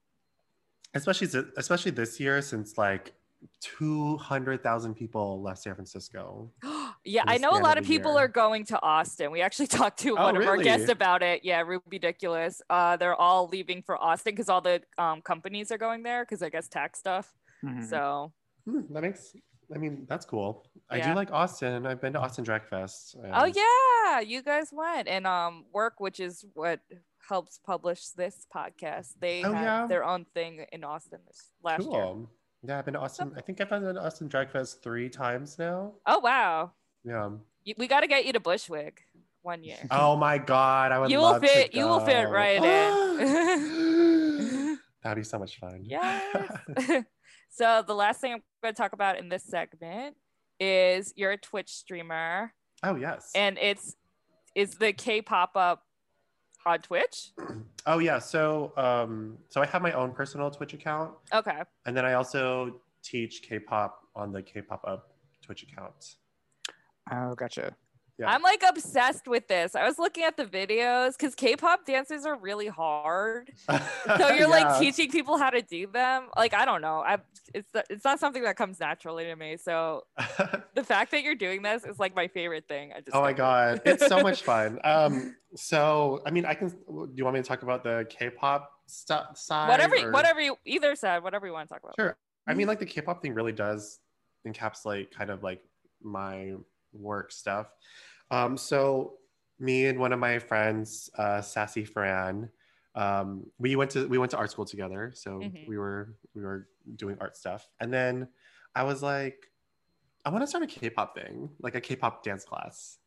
especially especially this year since like two hundred thousand people left San Francisco. Yeah, I know a lot of of people year. are going to Austin. We actually talked to Oh, one of our guests about it. Yeah, ridiculous. Uh, they're all leaving for Austin because all the um, companies are going there because I guess tax stuff. Mhm. So Hmm, that makes. I mean, that's cool. I do like Austin. I've been to Austin Drag Fest. Oh yeah, you guys went and um work, which is what helps publish this podcast. They Oh, had yeah? their own thing in Austin this last Cool. year. Yeah, I've been to Austin. I think I've been to Austin Drag Fest three times now. Oh wow, Yeah. You- we got to get you to Bushwick one year. Oh my god, I would You will fit- you will fit right in. That'd be so much fun. Yes. so the last thing I'm going to talk about in this segment is you're a Twitch streamer, oh yes. and it's is the K pop up on Twitch. oh yeah. So um, so I have my own personal Twitch account, Okay. and then I also teach K-pop on the K-pop up Twitch account. Oh, gotcha. Yeah. I'm like obsessed with this. I was looking at the videos because K-pop dances are really hard. So you're like teaching people how to do them. Like I don't know. I it's it's not something that comes naturally to me. So the fact that you're doing this is like my favorite thing. I just oh my god, it's so much fun. Um, so I mean, I can. Do you want me to talk about the K-pop stuff side? whatever or- whatever you either side, whatever you want to talk about. Sure. I mean, like the K-pop thing really does encapsulate kind of like my work stuff. Um, so me and one of my friends, uh, Sassy Fran, um, we went to we went to art school together. So Mhm. we were we were doing art stuff, and then I was like, I want to start a K-pop thing, like a K-pop dance class.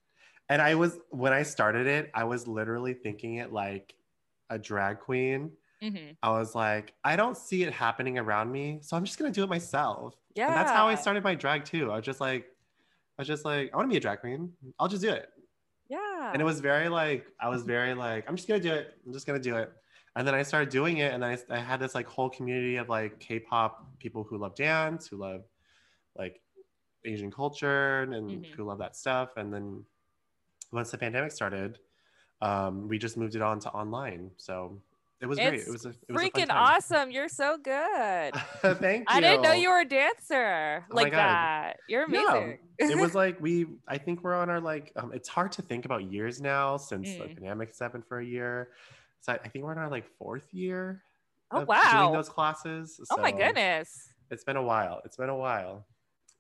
And I was when I started it, I was literally thinking it like a drag queen. hmm I was like, I don't see it happening around me, so I'm just gonna do it myself. Yeah. And that's how I started my drag too. I was just like, I was just like, I want to be a drag queen. I'll just do it. Yeah. And it was very like, I was very like, I'm just gonna do it. I'm just gonna do it. And then I started doing it, and I, I had this like whole community of like K-pop people who love dance, who love like Asian culture, and Mhm. who love that stuff. And then once the pandemic started, um, we just moved it on to online. So it was great. It's It was a it was freaking awesome. You're so good. Thank you. I didn't know you were a dancer Oh like that. You're amazing. it was like we i think we're on our like um, it's hard to think about years now since the Mm. pandemic's happened for a year so i think we're in our like fourth year Oh wow. doing those classes oh my goodness. it's been a while it's been a while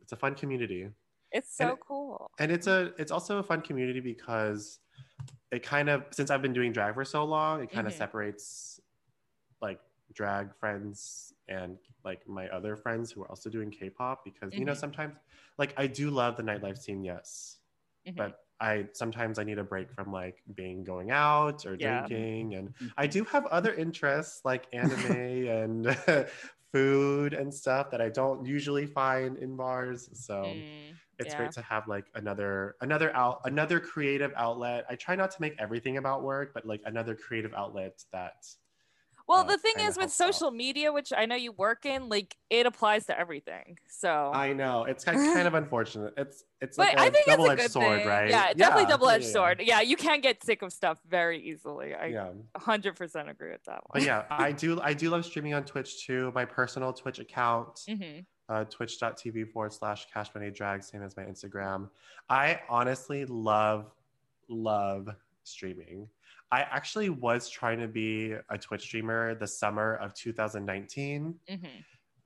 it's a fun community It's so it- cool. and it's a it's also a fun community because it kind of since i've been doing drag for so long it kind of Mhm. separates like drag friends and like my other friends who are also doing k-pop because you know Mhm. sometimes like i do love the nightlife scene yes Mhm. but I sometimes I need a break from like being going out or Yeah. drinking, and I do have other interests like anime and food and stuff that I don't usually find in bars. So Mm, it's yeah. great to have like another another out another creative outlet. I try not to make everything about work, but like another creative outlet that Well, uh, the thing is with helps out. social media, which I know you work in, like it applies to everything. So I know it's kind kind of unfortunate. It's it's but like I a think it's a double-edged good sword, thing. right? Yeah, definitely Yeah, double-edged yeah, sword. Yeah, you can get sick of stuff very easily. I Yeah. 100% agree with that But one. yeah, I do I do love streaming on Twitch too. My personal Twitch account, hmm uh, twitch.tv forward slash cash money drag, same as my Instagram. I honestly love, love streaming. I actually was trying to be a Twitch streamer the summer of 2019, hmm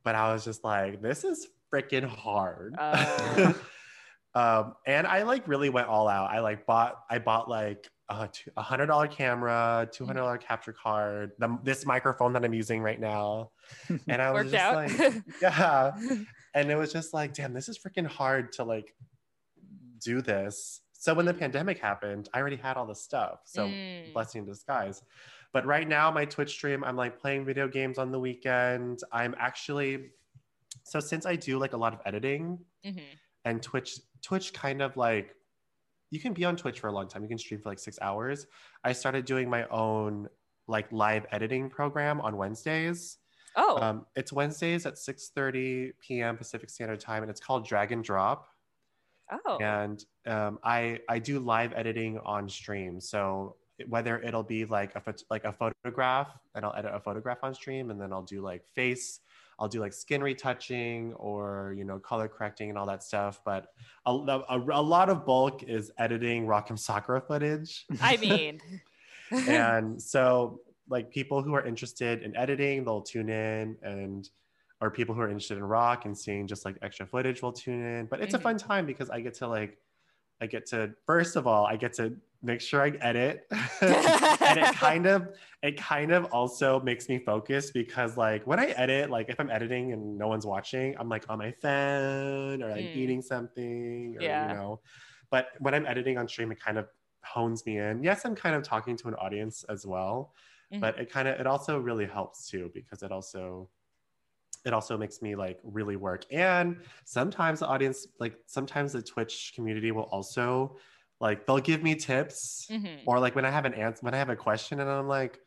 but I was just like, this is freaking hard. Oh. um, and I like really went all out. I like bought, I bought like a hundred dollar camera, two hundred dollar capture card, the, this microphone that I'm using right now, and I was just out. like, yeah, and it was just like, damn, this is freaking hard to like do this. So when the pandemic happened, I already had all the stuff. So Mm. blessing in disguise. But right now, my Twitch stream, I'm like playing video games on the weekend. I'm actually, so since I do like a lot of editing Mhm. and Twitch, Twitch kind of like, you can be on Twitch for a long time. You can stream for like six hours. I started doing my own like live editing program on Wednesdays. Oh, Um, it's Wednesdays at 6:30 p.m. Pacific Standard Time, and it's called Drag and Drop oh, and um, I I do live editing on stream. So whether it'll be like a like a photograph, and I'll edit a photograph on stream, and then I'll do like face. I'll do like skin retouching or you know color correcting and all that stuff. But a, a, a lot of bulk is editing Rock M. Sakura footage. I mean, and so like people who are interested in editing, they'll tune in and or people who are interested in rock and seeing just like extra footage will tune in. But it's a Mhm. fun time because I get to like I get to first of all, I get to make sure I edit. and it kind of it kind of also makes me focus because like when I edit, like if I'm editing and no one's watching, I'm like on my phone or like Mm. eating something or Yeah. you know. But when I'm editing on stream, it kind of hones me in. Yes, I'm kind of talking to an audience as well, Mhm. but it kind of it also really helps too because it also it also makes me like really work and sometimes the audience like sometimes the twitch community will also like they'll give me tips Mhm. or like when i have an answer when i have a question and i'm like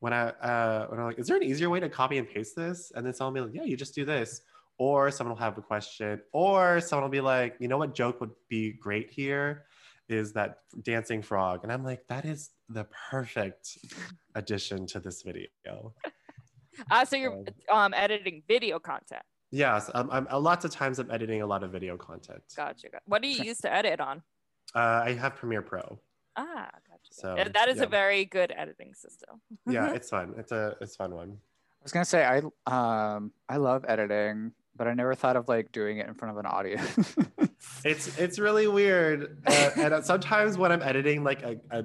when i uh when i'm like is there an easier way to copy and paste this and then someone will be like yeah you just do this or someone will have a question or someone will be like you know what joke would be great here is that dancing frog and i'm like that is the perfect addition to this video Ah, so you're um editing video content. Yes, um, I'm, uh, lots of times I'm editing a lot of video content. Gotcha. got- What do you use to edit on? Uh, I have Premiere Pro. Ah, gotcha. So, that is yeah. a very good editing system. Yeah, it's fun. It's a it's a fun one. I was gonna say I um I love editing, but I never thought of like doing it in front of an audience. It's it's really weird, uh, and uh, sometimes when I'm editing like a, a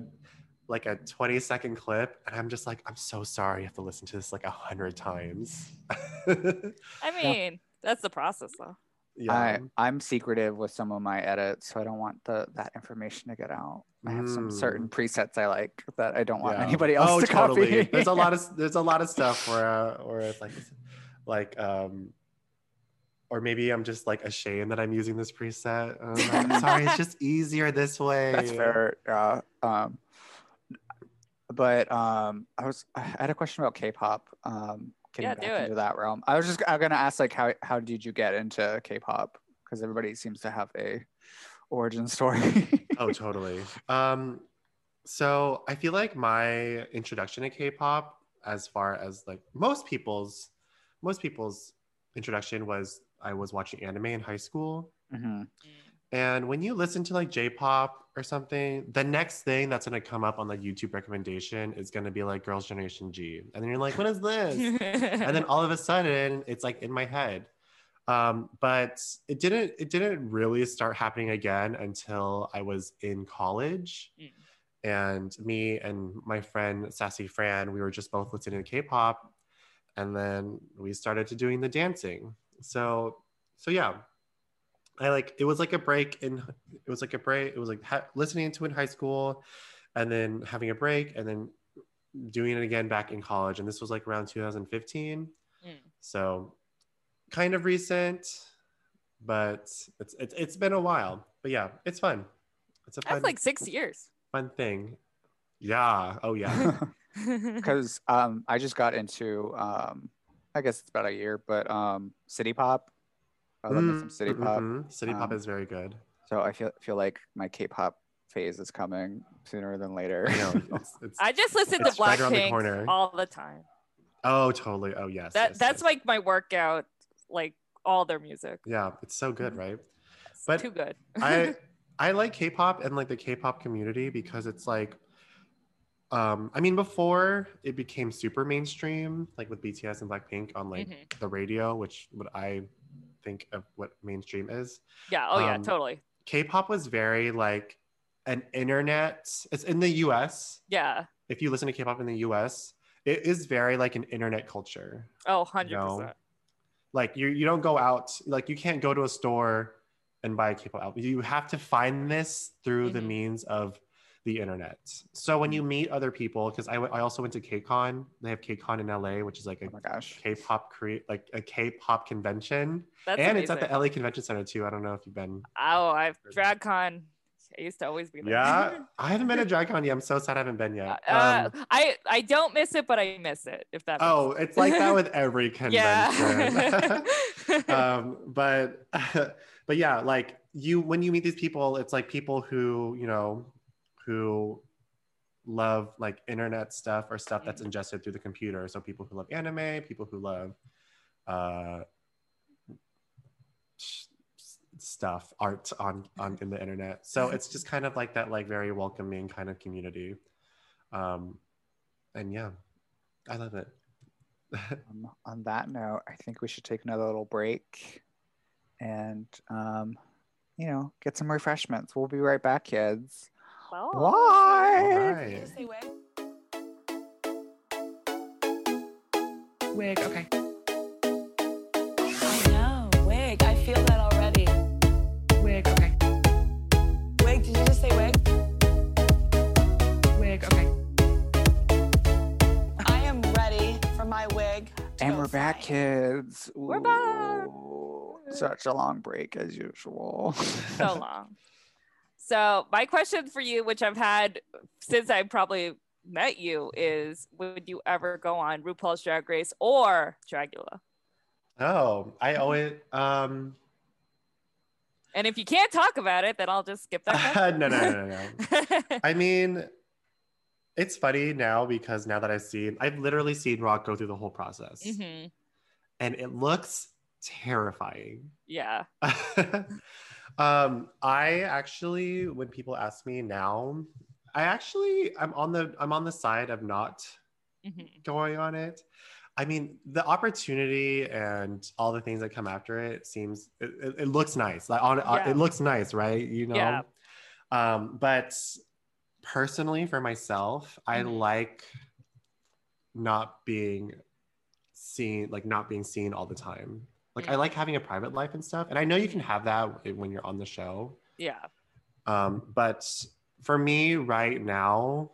like a 20 second clip, and I'm just like, I'm so sorry, I have to listen to this like a hundred times. I mean, that's the process though. Yeah. I I'm secretive with some of my edits, so I don't want the that information to get out. I have some Mm. certain presets I like that I don't want Yeah. anybody else oh, to totally. copy. There's a lot of there's a lot of stuff where uh, where it's like like um or maybe I'm just like ashamed that I'm using this preset. Like, sorry, it's just easier this way. That's fair. Uh, um, but um, I was I had a question about K-pop. Um, getting Yeah, back do it. into that realm. I was just I'm gonna ask like how how did you get into K-pop? Because everybody seems to have a origin story. oh, totally. Um, so I feel like my introduction to K-pop, as far as like most people's, most people's introduction was I was watching anime in high school, Mhm. and when you listen to like J-pop or something, the next thing that's gonna come up on the YouTube recommendation is gonna be like Girls' Generation Gee, and then you're like, what is this? and then all of a sudden it's like in my head. Um, but it didn't it didn't really start happening again until i was in college. Mm. and me and my friend sassy fran we were just both listening to k-pop. And then we started to doing the dancing. So so yeah i like it was like a break in it was like a break it was like ha- listening to it in high school and then having a break and then doing it again back in college. And this was like around 2015 Mm. so kind of recent but it's, it's it's been a while. But yeah it's fun. It's a fun That's like six years. fun thing. Yeah. Oh yeah. Because um, I just got into um, I guess it's about a year, but um, City Pop. I love me some City Pop. Mhm. city pop Um, is very good So I feel feel like my K-pop phase is coming sooner than later. I know, it's, it's, I just listen It's to right the. Blackpink all the time. oh totally oh yes That yes, that's yes. like my workout, like all their music. yeah it's so good right It's But too good. I I like K-pop and like the K-pop community because it's like um I mean before it became super mainstream like with BTS and Blackpink on like Mhm. the radio which what I think of what mainstream is Yeah. Oh yeah. um, Totally. K-pop was very like an internet it's in the US Yeah. if you listen to K-pop in the US it is very like an internet culture Oh, 100 No. percent. like you you don't go out like you can't go to a store and buy a K-pop album. You have to find this through the Mhm. means of the internet. So when you meet other people, because I, w- I also went to KCON. They have KCON in LA, which is like a Oh my gosh. K-pop create like a K-pop convention, That's and amazing. it's at the LA Convention Center too. I don't know if you've been. Oh, I've DragCon. I used to always be there. Yeah, I haven't been to DragCon yet. I'm so sad I haven't been yet. Uh, Um, I I don't miss it, but I miss it. If that. makes oh, it's like that with every convention. yeah. um, but but yeah, like you when you meet these people, it's like people who you know who love like internet stuff or stuff that's ingested through the computer. So people who love anime, people who love uh, stuff, art on on in the internet. So it's just kind of like that, like very welcoming kind of community. Um, and yeah, I love it. Um, on that note, I think we should take another little break and, um, you know, get some refreshments. We'll be right back, kids. Well, All Bye. say wig. Wig. Okay. I know. Wig. I feel that already. Wig. Okay. Wig. Did you just say wig? Wig. Okay. I am ready for my wig. And we're back, flying. kids. We're back. Ooh, Such a long break as usual. so long. So my question for you, which I've had since I probably met you, is would you ever go on RuPaul's Drag Race or Dragula? Oh, I always um And if you can't talk about it, then I'll just skip that. no, no, no, no, no. I mean, it's funny now because now that I've seen, I've literally seen Rock go through the whole process, Mhm. and it looks terrifying. Yeah. um, I actually, when people ask me now, I actually, I'm on the, I'm on the side of not Mhm. going on it. I mean, the opportunity and all the things that come after it seems it, it, it looks nice. Like on Yeah. it looks nice, right? You know. Yeah. Um, but personally, for myself, I Mhm. like not being seen, like not being seen all the time. Like I like having a private life and stuff, and I know you can have that when you're on the show. Yeah. Um, but for me right now,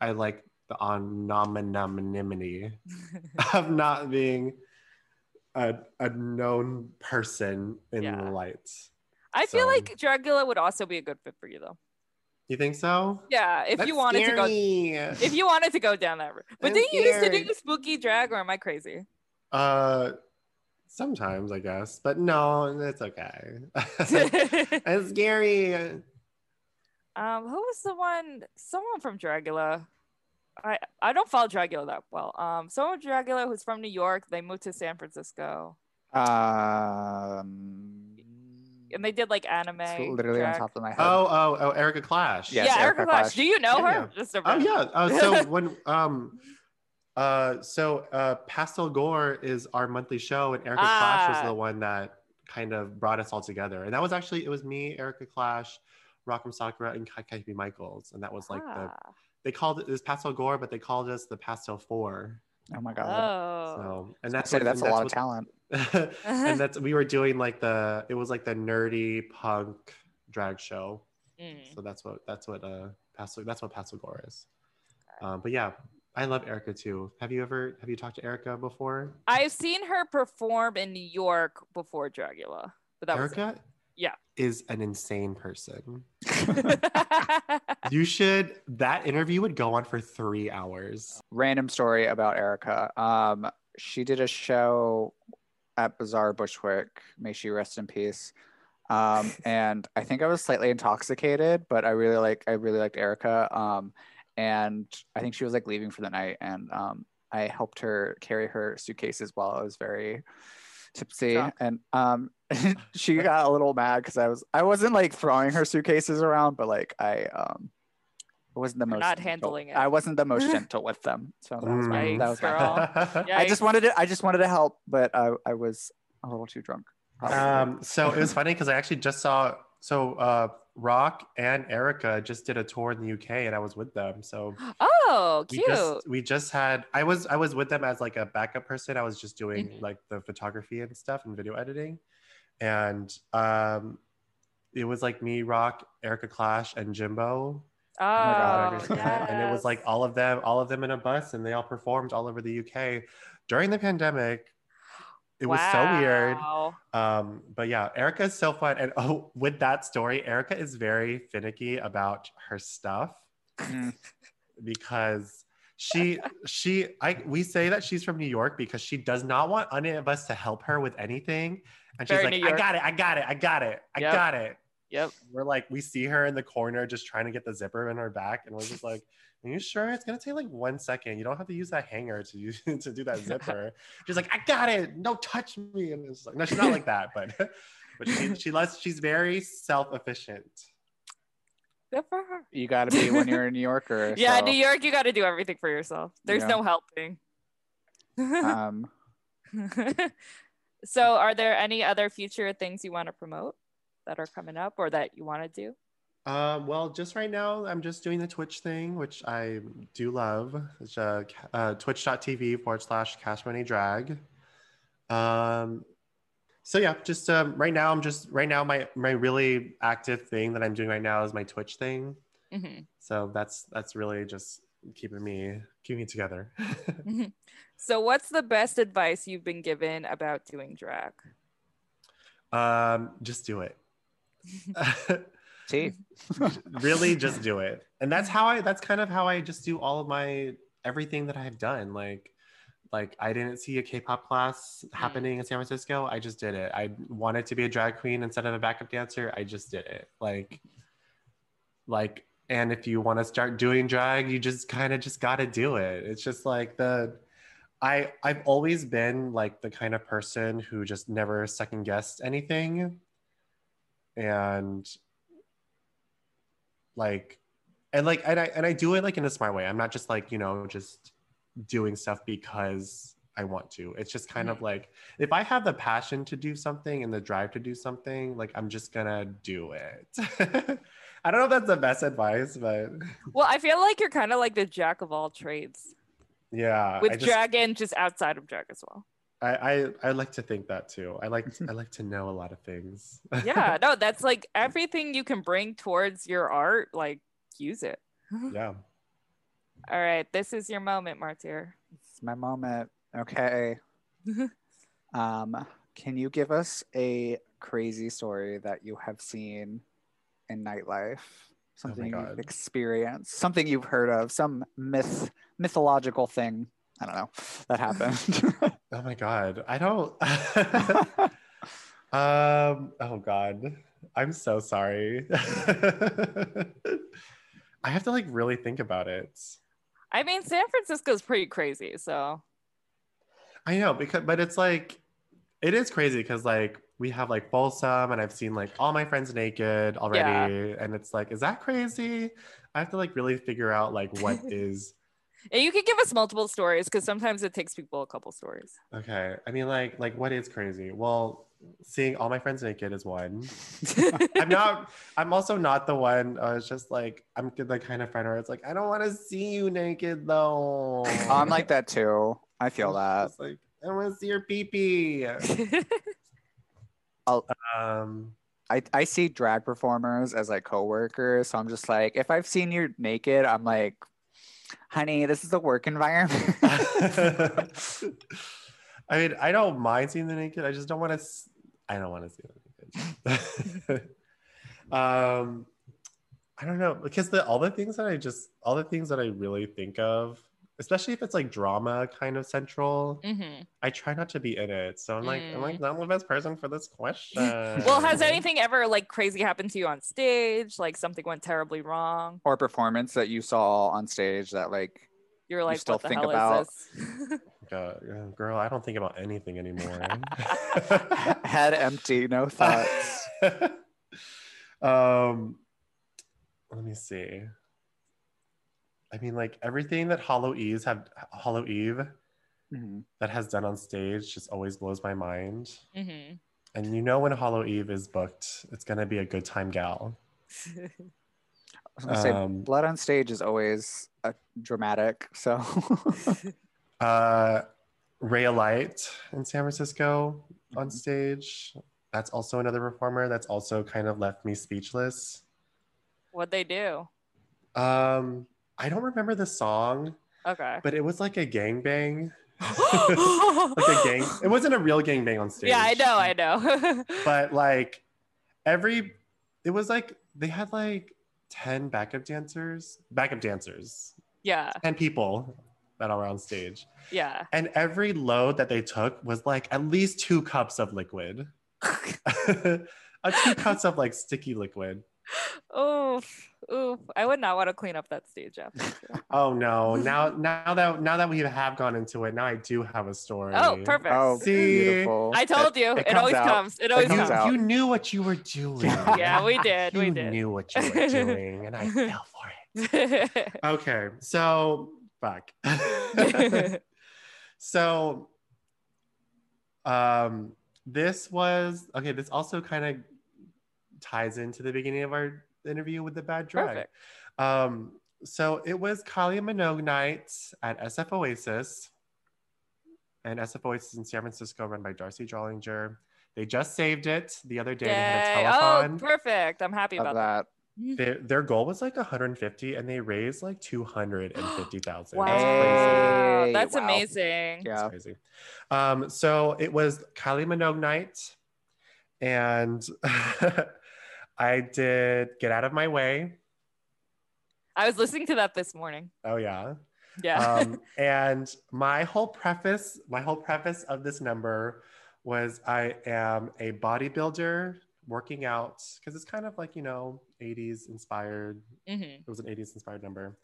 I like the anonymity of not being a, a known person in Yeah. the lights. I feel like Dragula would also be a good fit for you though. You think so? Yeah, if That's you wanted to go if you wanted to go down that route. But didn't you used to do spooky drag or am I crazy? Uh, sometimes I guess, but no, it's okay. it's scary. Um, who was the one? Someone from Dragula. I I don't follow Dragula that well. Um, someone from Dragula who's from New York. They moved to San Francisco, Um, and they did like anime. it's literally drag. on top of my head. Oh, oh, oh, Erika Klash. Yes, yeah, Erika Erika Klash. Klash. Do you know Yeah, her? yeah. Just a Oh yeah. Uh, so when um uh so uh Pastel Gore is our monthly show and Erika Klash was Ah. the one that kind of brought us all together. And that was actually it was me, Erika Klash, Rock'em Sakura, and Kai Kai Michaels. And that was like the Ah. they called it, it was Pastel Gore, but they called us the Pastel Four. Oh my god. Oh. So and that's Say what, that's a and lot of talent. and that's we were doing like the it was like the nerdy punk drag show. Mm. So that's what that's what uh Pastel that's what Pastel Gore is. Um, but yeah, I love Erika too. Have you ever have you talked to Erika before? I've seen her perform in New York before Dragula, but that Erika Yeah. is an insane person. You should that interview would go on for three hours. Random story about Erika. Um, she did a show at Bizarre Bushwick. May she rest in peace. Um, and I think I was slightly intoxicated, but I really like I really liked Erika. Um, and I think she was like leaving for the night, and um, I helped her carry her suitcases while I was very tipsy, Drunk. and um, she got a little mad because I was I wasn't like throwing her suitcases around, but like I um. Wasn't the You're most not gentle- handling it. I wasn't the most gentle with them, so that was my, Mm. that was my girl. I just wanted to I just wanted to help, but I, I was a little too drunk. probably. um, so it was funny because I actually just saw so uh, Rock and Erika just did a tour in the UK and I was with them. So Oh, we cute. just we just had I was I was with them as like a backup person. I was just doing Mhm. like the photography and stuff and video editing, and um, it was like me, Rock, Erika Klash, and Jimbo. Oh, God, and it was like all of them, all of them in a bus, and they all performed all over the UK during the pandemic. It was so weird. Um, but yeah, Erika is so fun. And oh, with that story, Erika is very finicky about her stuff Mm. because she she I we say that she's from New York because she does not want any of us to help her with anything. And she's Very like, I got it, I got it, I got it, I Yep. got it. Yep. We're like, we see her in the corner just trying to get the zipper in her back, and we're just like, "Are you sure it's gonna take like one second? You don't have to use that hanger to use to do that zipper." She's like, "I got it. No, touch me." And it's like, no, she's not like that, but but she she lets she's very self efficient. Good for her. You got to be when you're a New Yorker. Yeah, so, New York, you got to do everything for yourself. There's Yeah. no helping. Um, so, are there any other future things you want to promote that are coming up or that you want to do? Um, well, just right now, I'm just doing the Twitch thing, which I do love. It's uh, uh, twitch.tv forward slash cash money drag. Um, so yeah, just um, right now, I'm just right now, my my really active thing that I'm doing right now is my Twitch thing. Mhm. So that's that's really just keeping me keeping me together. So, what's the best advice you've been given about doing drag? um, just do it. see, really just do it. And that's how i that's kind of how i just do all of my everything that i've done. Like like i didn't see a k-pop class happening in san francisco. I just did it. I wanted to be a drag queen instead of a backup dancer. I just did it. Like like and if you want to start doing drag you just kind of just got to do it. It's just like the i i've always been like the kind of person who just never second guessed anything and like and like and I and I do it like in a smart way. I'm not just like, you know, just doing stuff because I want to. It's just kind of like if I have the passion to do something and the drive to do something, like I'm just gonna do it. I don't know if that's the best advice, but Well, I feel like you're kind of like the jack of all trades yeah. with just, drag and just outside of drag as well. I, I I like to think that too. I like I like to know a lot of things. Yeah, no, that's like everything you can bring towards your art, like use it. yeah. All right, this is your moment, Martyr. it's my moment. Okay. um, can you give us a crazy story that you have seen in nightlife? Something you've experienced, something you've heard of, some myth, mythological thing. I don't know that happened. Oh my god. I don't um oh god. I'm so sorry. I have to like really think about it. I mean, San Francisco's pretty crazy, so I know because but it's like it is crazy because like we have like Folsom and I've seen like all my friends naked already and it's like is that crazy? I have to like really figure out like what is and you can give us multiple stories because sometimes it takes people a couple stories. okay. I mean like like what is crazy? Well, seeing all my friends naked is one. I'm not. I'm also not the one. Uh, it's just like I'm the kind of friend where it's like I don't want to see you naked though. I'm like that too. I feel that. It's like I want to see your pee pee. Um. I, I see drag performers as like coworkers, so I'm just like, if I've seen you naked, I'm like, honey, this is a work environment. I mean, I don't mind seeing the naked. I just don't want to. I don't want to see the naked. um, I don't know because the all the things that I just all the things that I really think of, especially if it's like drama kind of central, Mhm. I try not to be in it. So I'm like, I'm like Mm. not the best person for this question. Well, has anything ever like crazy happened to you on stage? Like something went terribly wrong? or performance that you saw on stage that like You were like, still what the think hell about- is this? God, girl, I don't think about anything anymore. head empty, no thoughts. um, let me see. I mean, like everything that Hollow Eve have Hollow Eve Mhm. that has done on stage just always blows my mind. Mhm. And you know when Hollow Eve is booked, it's gonna be a good time gal. I was gonna say Um, blood on stage is always uh, dramatic, so uh, Ray Light in San Francisco on Mhm. stage. That's also another performer that's also kind of left me speechless. What'd they do? Um, I don't remember the song, Okay. but it was like a gangbang. like a gang. It wasn't a real gangbang on stage. Yeah, I know, I know. But like every, it was like they had like ten backup dancers, backup dancers, yeah, ten people that are on stage, yeah. and every load that they took was like at least two cups of liquid. uh, two cups of like sticky liquid. Oof, oof. I would not want to clean up that stage after. Oh no! Now, now that now that we have gone into it, now I do have a story. oh, perfect. Oh, See? beautiful. I told you. It, comes always out. comes. It It always You, comes comes. out. you knew what you were doing. Yeah, we did. You we did. knew what you were doing, and I fell for it. Okay, so fuck. so, um, this was okay. This also kind of ties into the beginning of our interview with the bad drag. Perfect. Um, so it was Kylie Minogue night at SF Oasis, and SF Oasis in San Francisco, run by Darcy Drollinger. They just saved it the other day. They had a Yay. Oh, perfect. I'm happy Love about that. that. their, their goal was like 150 and they raised like 250,000. Wow. It's Hey, That's wow. amazing. crazy. Yeah. It's crazy. Um, so it was Kylie Minogue night and I did Get Out of My Way. I was listening to that this morning. Oh yeah. Yeah. Um, and my whole preface, my whole preface of this number was I am a bodybuilder working out because it's kind of like, you know, 80s inspired hmm It was an 80s inspired number.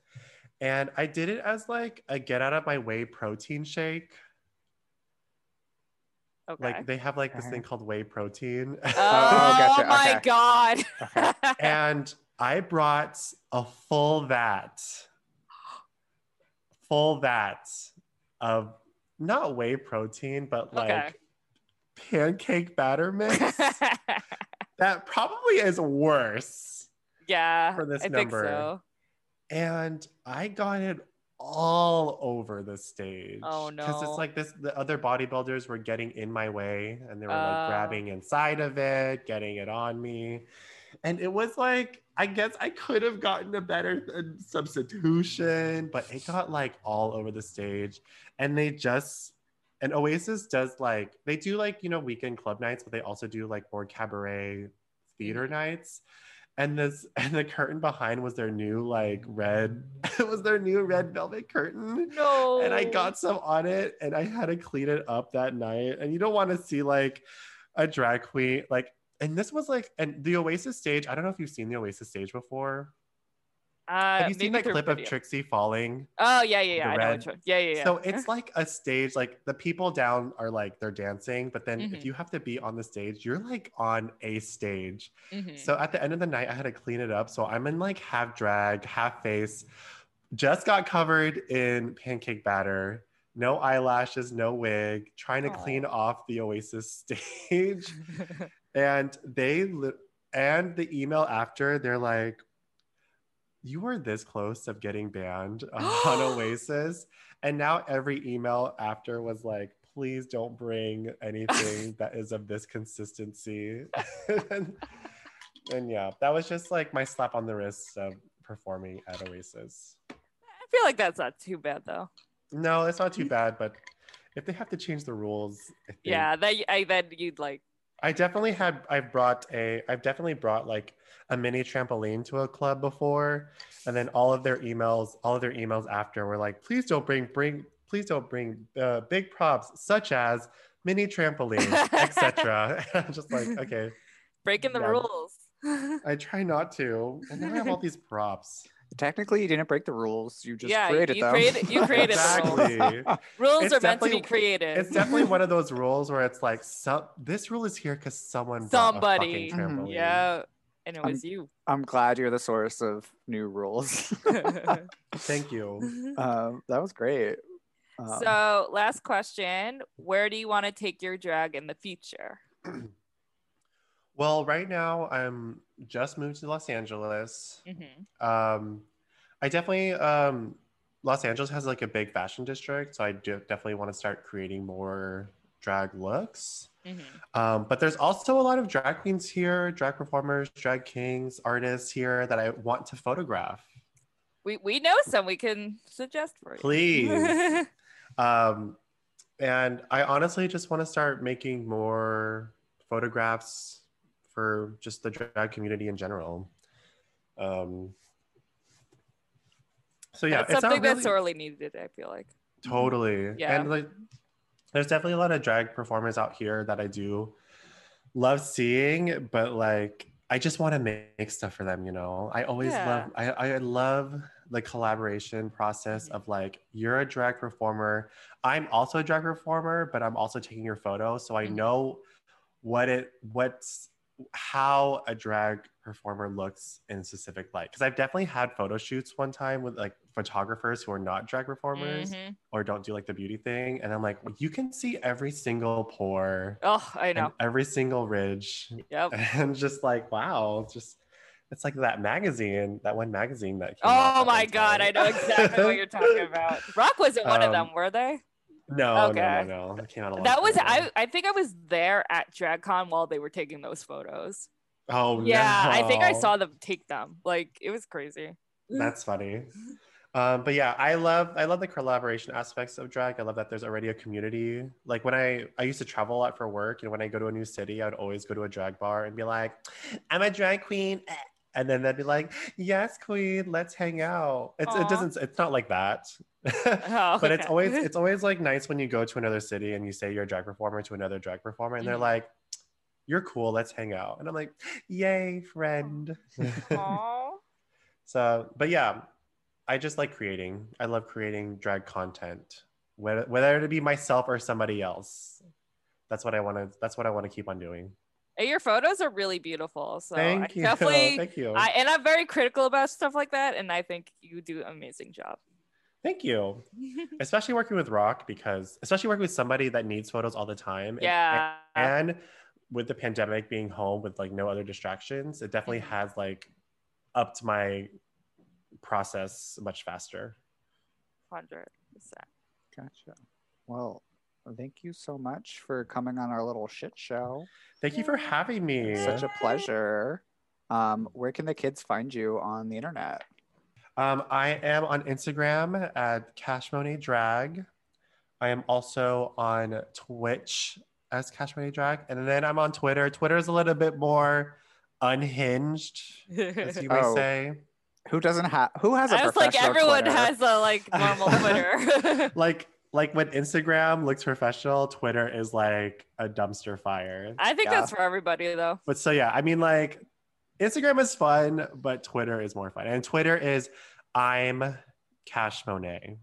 And I did it as like a get out of my way protein shake. Okay. Like they have like this thing called whey protein. Oh, oh, gotcha, my okay. god. Okay. and I brought a full vat, full vat of not whey protein, but like Okay. pancake batter mix. that probably is worse. yeah. For this I think number. so. and I got it all over the stage. Oh, no! Because it's like this the other bodybuilders were getting in my way and they were Oh. like grabbing inside of it, getting it on me. And it was like, I guess I could have gotten a better uh, substitution, but it got like all over the stage. And they just and Oasis does like they do like, you know, weekend club nights, but they also do like more cabaret theater Mm-hmm. nights and this and the curtain behind was their new like red it was their new red velvet curtain. No. and i got some on it and i had to clean it up that night. And you don't want to see like a drag queen like and this was like and the oasis stage i don't know if you've seen the oasis stage before Uh, have you seen that clip video. of trixie falling Oh yeah, yeah, yeah. I know which one. Yeah, yeah, yeah. so it's like a stage like the people down are like they're dancing but then Mhm. if you have to be on the stage you're like on a stage Mhm. So at the end of the night, I had to clean it up. So I'm in like half drag, half face, just got covered in pancake batter, no eyelashes, no wig, trying to clean off the Oasis stage. and they, li- and the email after, they're like, you were this close of getting banned um, on Oasis. And now every email after was like, please don't bring anything that is of this consistency. and, and yeah, that was just like my slap on the wrist of performing at Oasis. I feel like that's not too bad though. No, it's not too mm. bad, but if they have to change the rules, I think- Yeah, that I that you'd like. I definitely had I've brought a I've definitely brought like a mini trampoline to a club before and then all of their emails all of their emails after were like please don't bring bring please don't bring uh, big props such as mini trampoline etc I'm just like okay Breaking the Yeah. rules. I try not to and then I have all these props Technically, you didn't break the rules. You just Yeah, created you them. created- you created the rules. exactly rules It's are meant to be created. it's definitely one of those rules where it's like some this rule is here because someone Somebody. a fucking trampoline. yeah, and it was you. I'm glad you're the source of new rules. thank you um, that was great. Um, so, last question: Where do you want to take your drag in the future? Well, right now I'm just moved to Los Angeles. Mhm. Um, I definitely um, Los Angeles has like a big fashion district, so I do definitely want to start creating more drag looks. Mhm. Um, but there's also a lot of drag queens here, drag performers, drag kings, artists here that I want to photograph. We we know some we can suggest for you. Please. Um, and I honestly just want to start making more photographs for just the drag community in general. Um, so yeah, that's it's something really, that's sorely needed. I feel like. totally. Yeah. And like, there's definitely a lot of drag performers out here that I do love seeing, but like I just want to make stuff for them, you know. I always Yeah. love I, I love the collaboration process of like you're a drag performer. I'm also a drag performer, but I'm also taking your photo. So I Mhm. know what it what's how a drag performer looks in specific light. Because I've definitely had photo shoots one time with like photographers who are not drag performers Mhm. or don't do like the beauty thing. And I'm like, well, you can see every single pore Oh, I know. every single ridge Yep. and just like wow it's just it's like that magazine that one magazine that came Oh my god, I know exactly what you're talking about. Rock wasn't one of Um, them, were they? No Okay. no no no it came out That was ago. I. I think I was there at DragCon while they were taking those photos. oh Yeah, I think I saw them take them. Like it was crazy. that's funny um but yeah i love i love the collaboration aspects of drag i love that there's already a community like when i i used to travel a lot for work and when i go to a new city i would always go to a drag bar and be like i'm a drag queen eh." And then they'd be like yes queen let's hang out. It's, it doesn't it's not like that. Oh, but it's always it's always like nice when you go to another city and you say you're a drag performer to another drag performer and they're Mhm. like you're cool let's hang out. And i'm like yay friend. So but yeah i just like creating. I love creating drag content whether, whether it be myself or somebody else. That's what i want to that's what i want to keep on doing And your photos are really beautiful. So thank I you definitely thank you I and I'm very critical about stuff like that, and I think you do an amazing job. thank you especially working with rock because especially working with somebody that needs photos all the time and- yeah. and with the pandemic being home with like no other distractions it definitely Mhm. has like upped my process much faster Hundred percent. Gotcha. Well, thank you so much for coming on our little shit show. thank you for having me Such a pleasure. Um, where can the kids find you on the internet? um, i am on instagram at cash monet drag i am also on twitch as cash monet drag and then i'm on twitter twitter is a little bit more unhinged as you may Oh. say Who doesn't have? Who has a I was like, everyone Twitter? has a like normal Twitter. like like when instagram looks professional twitter is like a dumpster fire I think Yeah. that's for everybody though. But so yeah, I mean like Instagram is fun, but Twitter is more fun. And Twitter is I'm Cash Monet.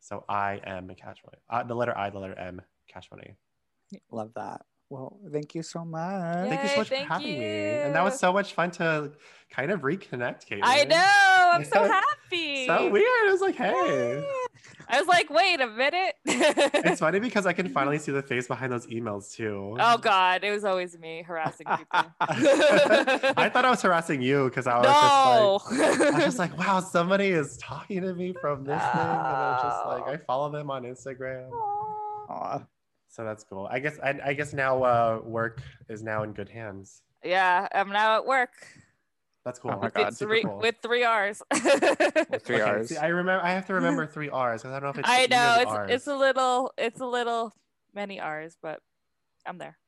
So I am a Cash Monet. Uh, the letter I, the letter M, Cash Monet. Love that. Well, thank you so much. Thank you so much for having me. And that was so much fun to kind of reconnect, Caitlin. I know. I'm so happy. So weird. It was like, hey. I was like, wait a minute. It's funny because I can finally see the face behind those emails too. oh God, it was always me harassing people. I thought I was harassing you because I was just like. I was just like, wow, somebody is talking to me from this thing. And I'm just like, I follow them on Instagram. Aw. So that's cool. I guess I, I guess now uh, work is now in good hands. yeah, I'm now at werrrk That's cool. Oh my with God. Super three cool. with three R's. With three Okay, R's. see, I remember I have to remember three R's because I don't know if it's I or know it's Rs. it's a little it's a little many R's, but I'm there.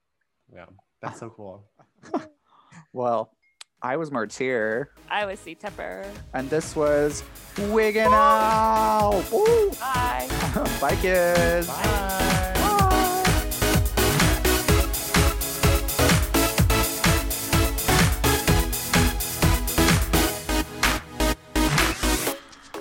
yeah, that's so cool. Well, I was Martyr, I was C Tepper. and this was Wiggin' Out. Woo! Bye. Bye, kids. Bye.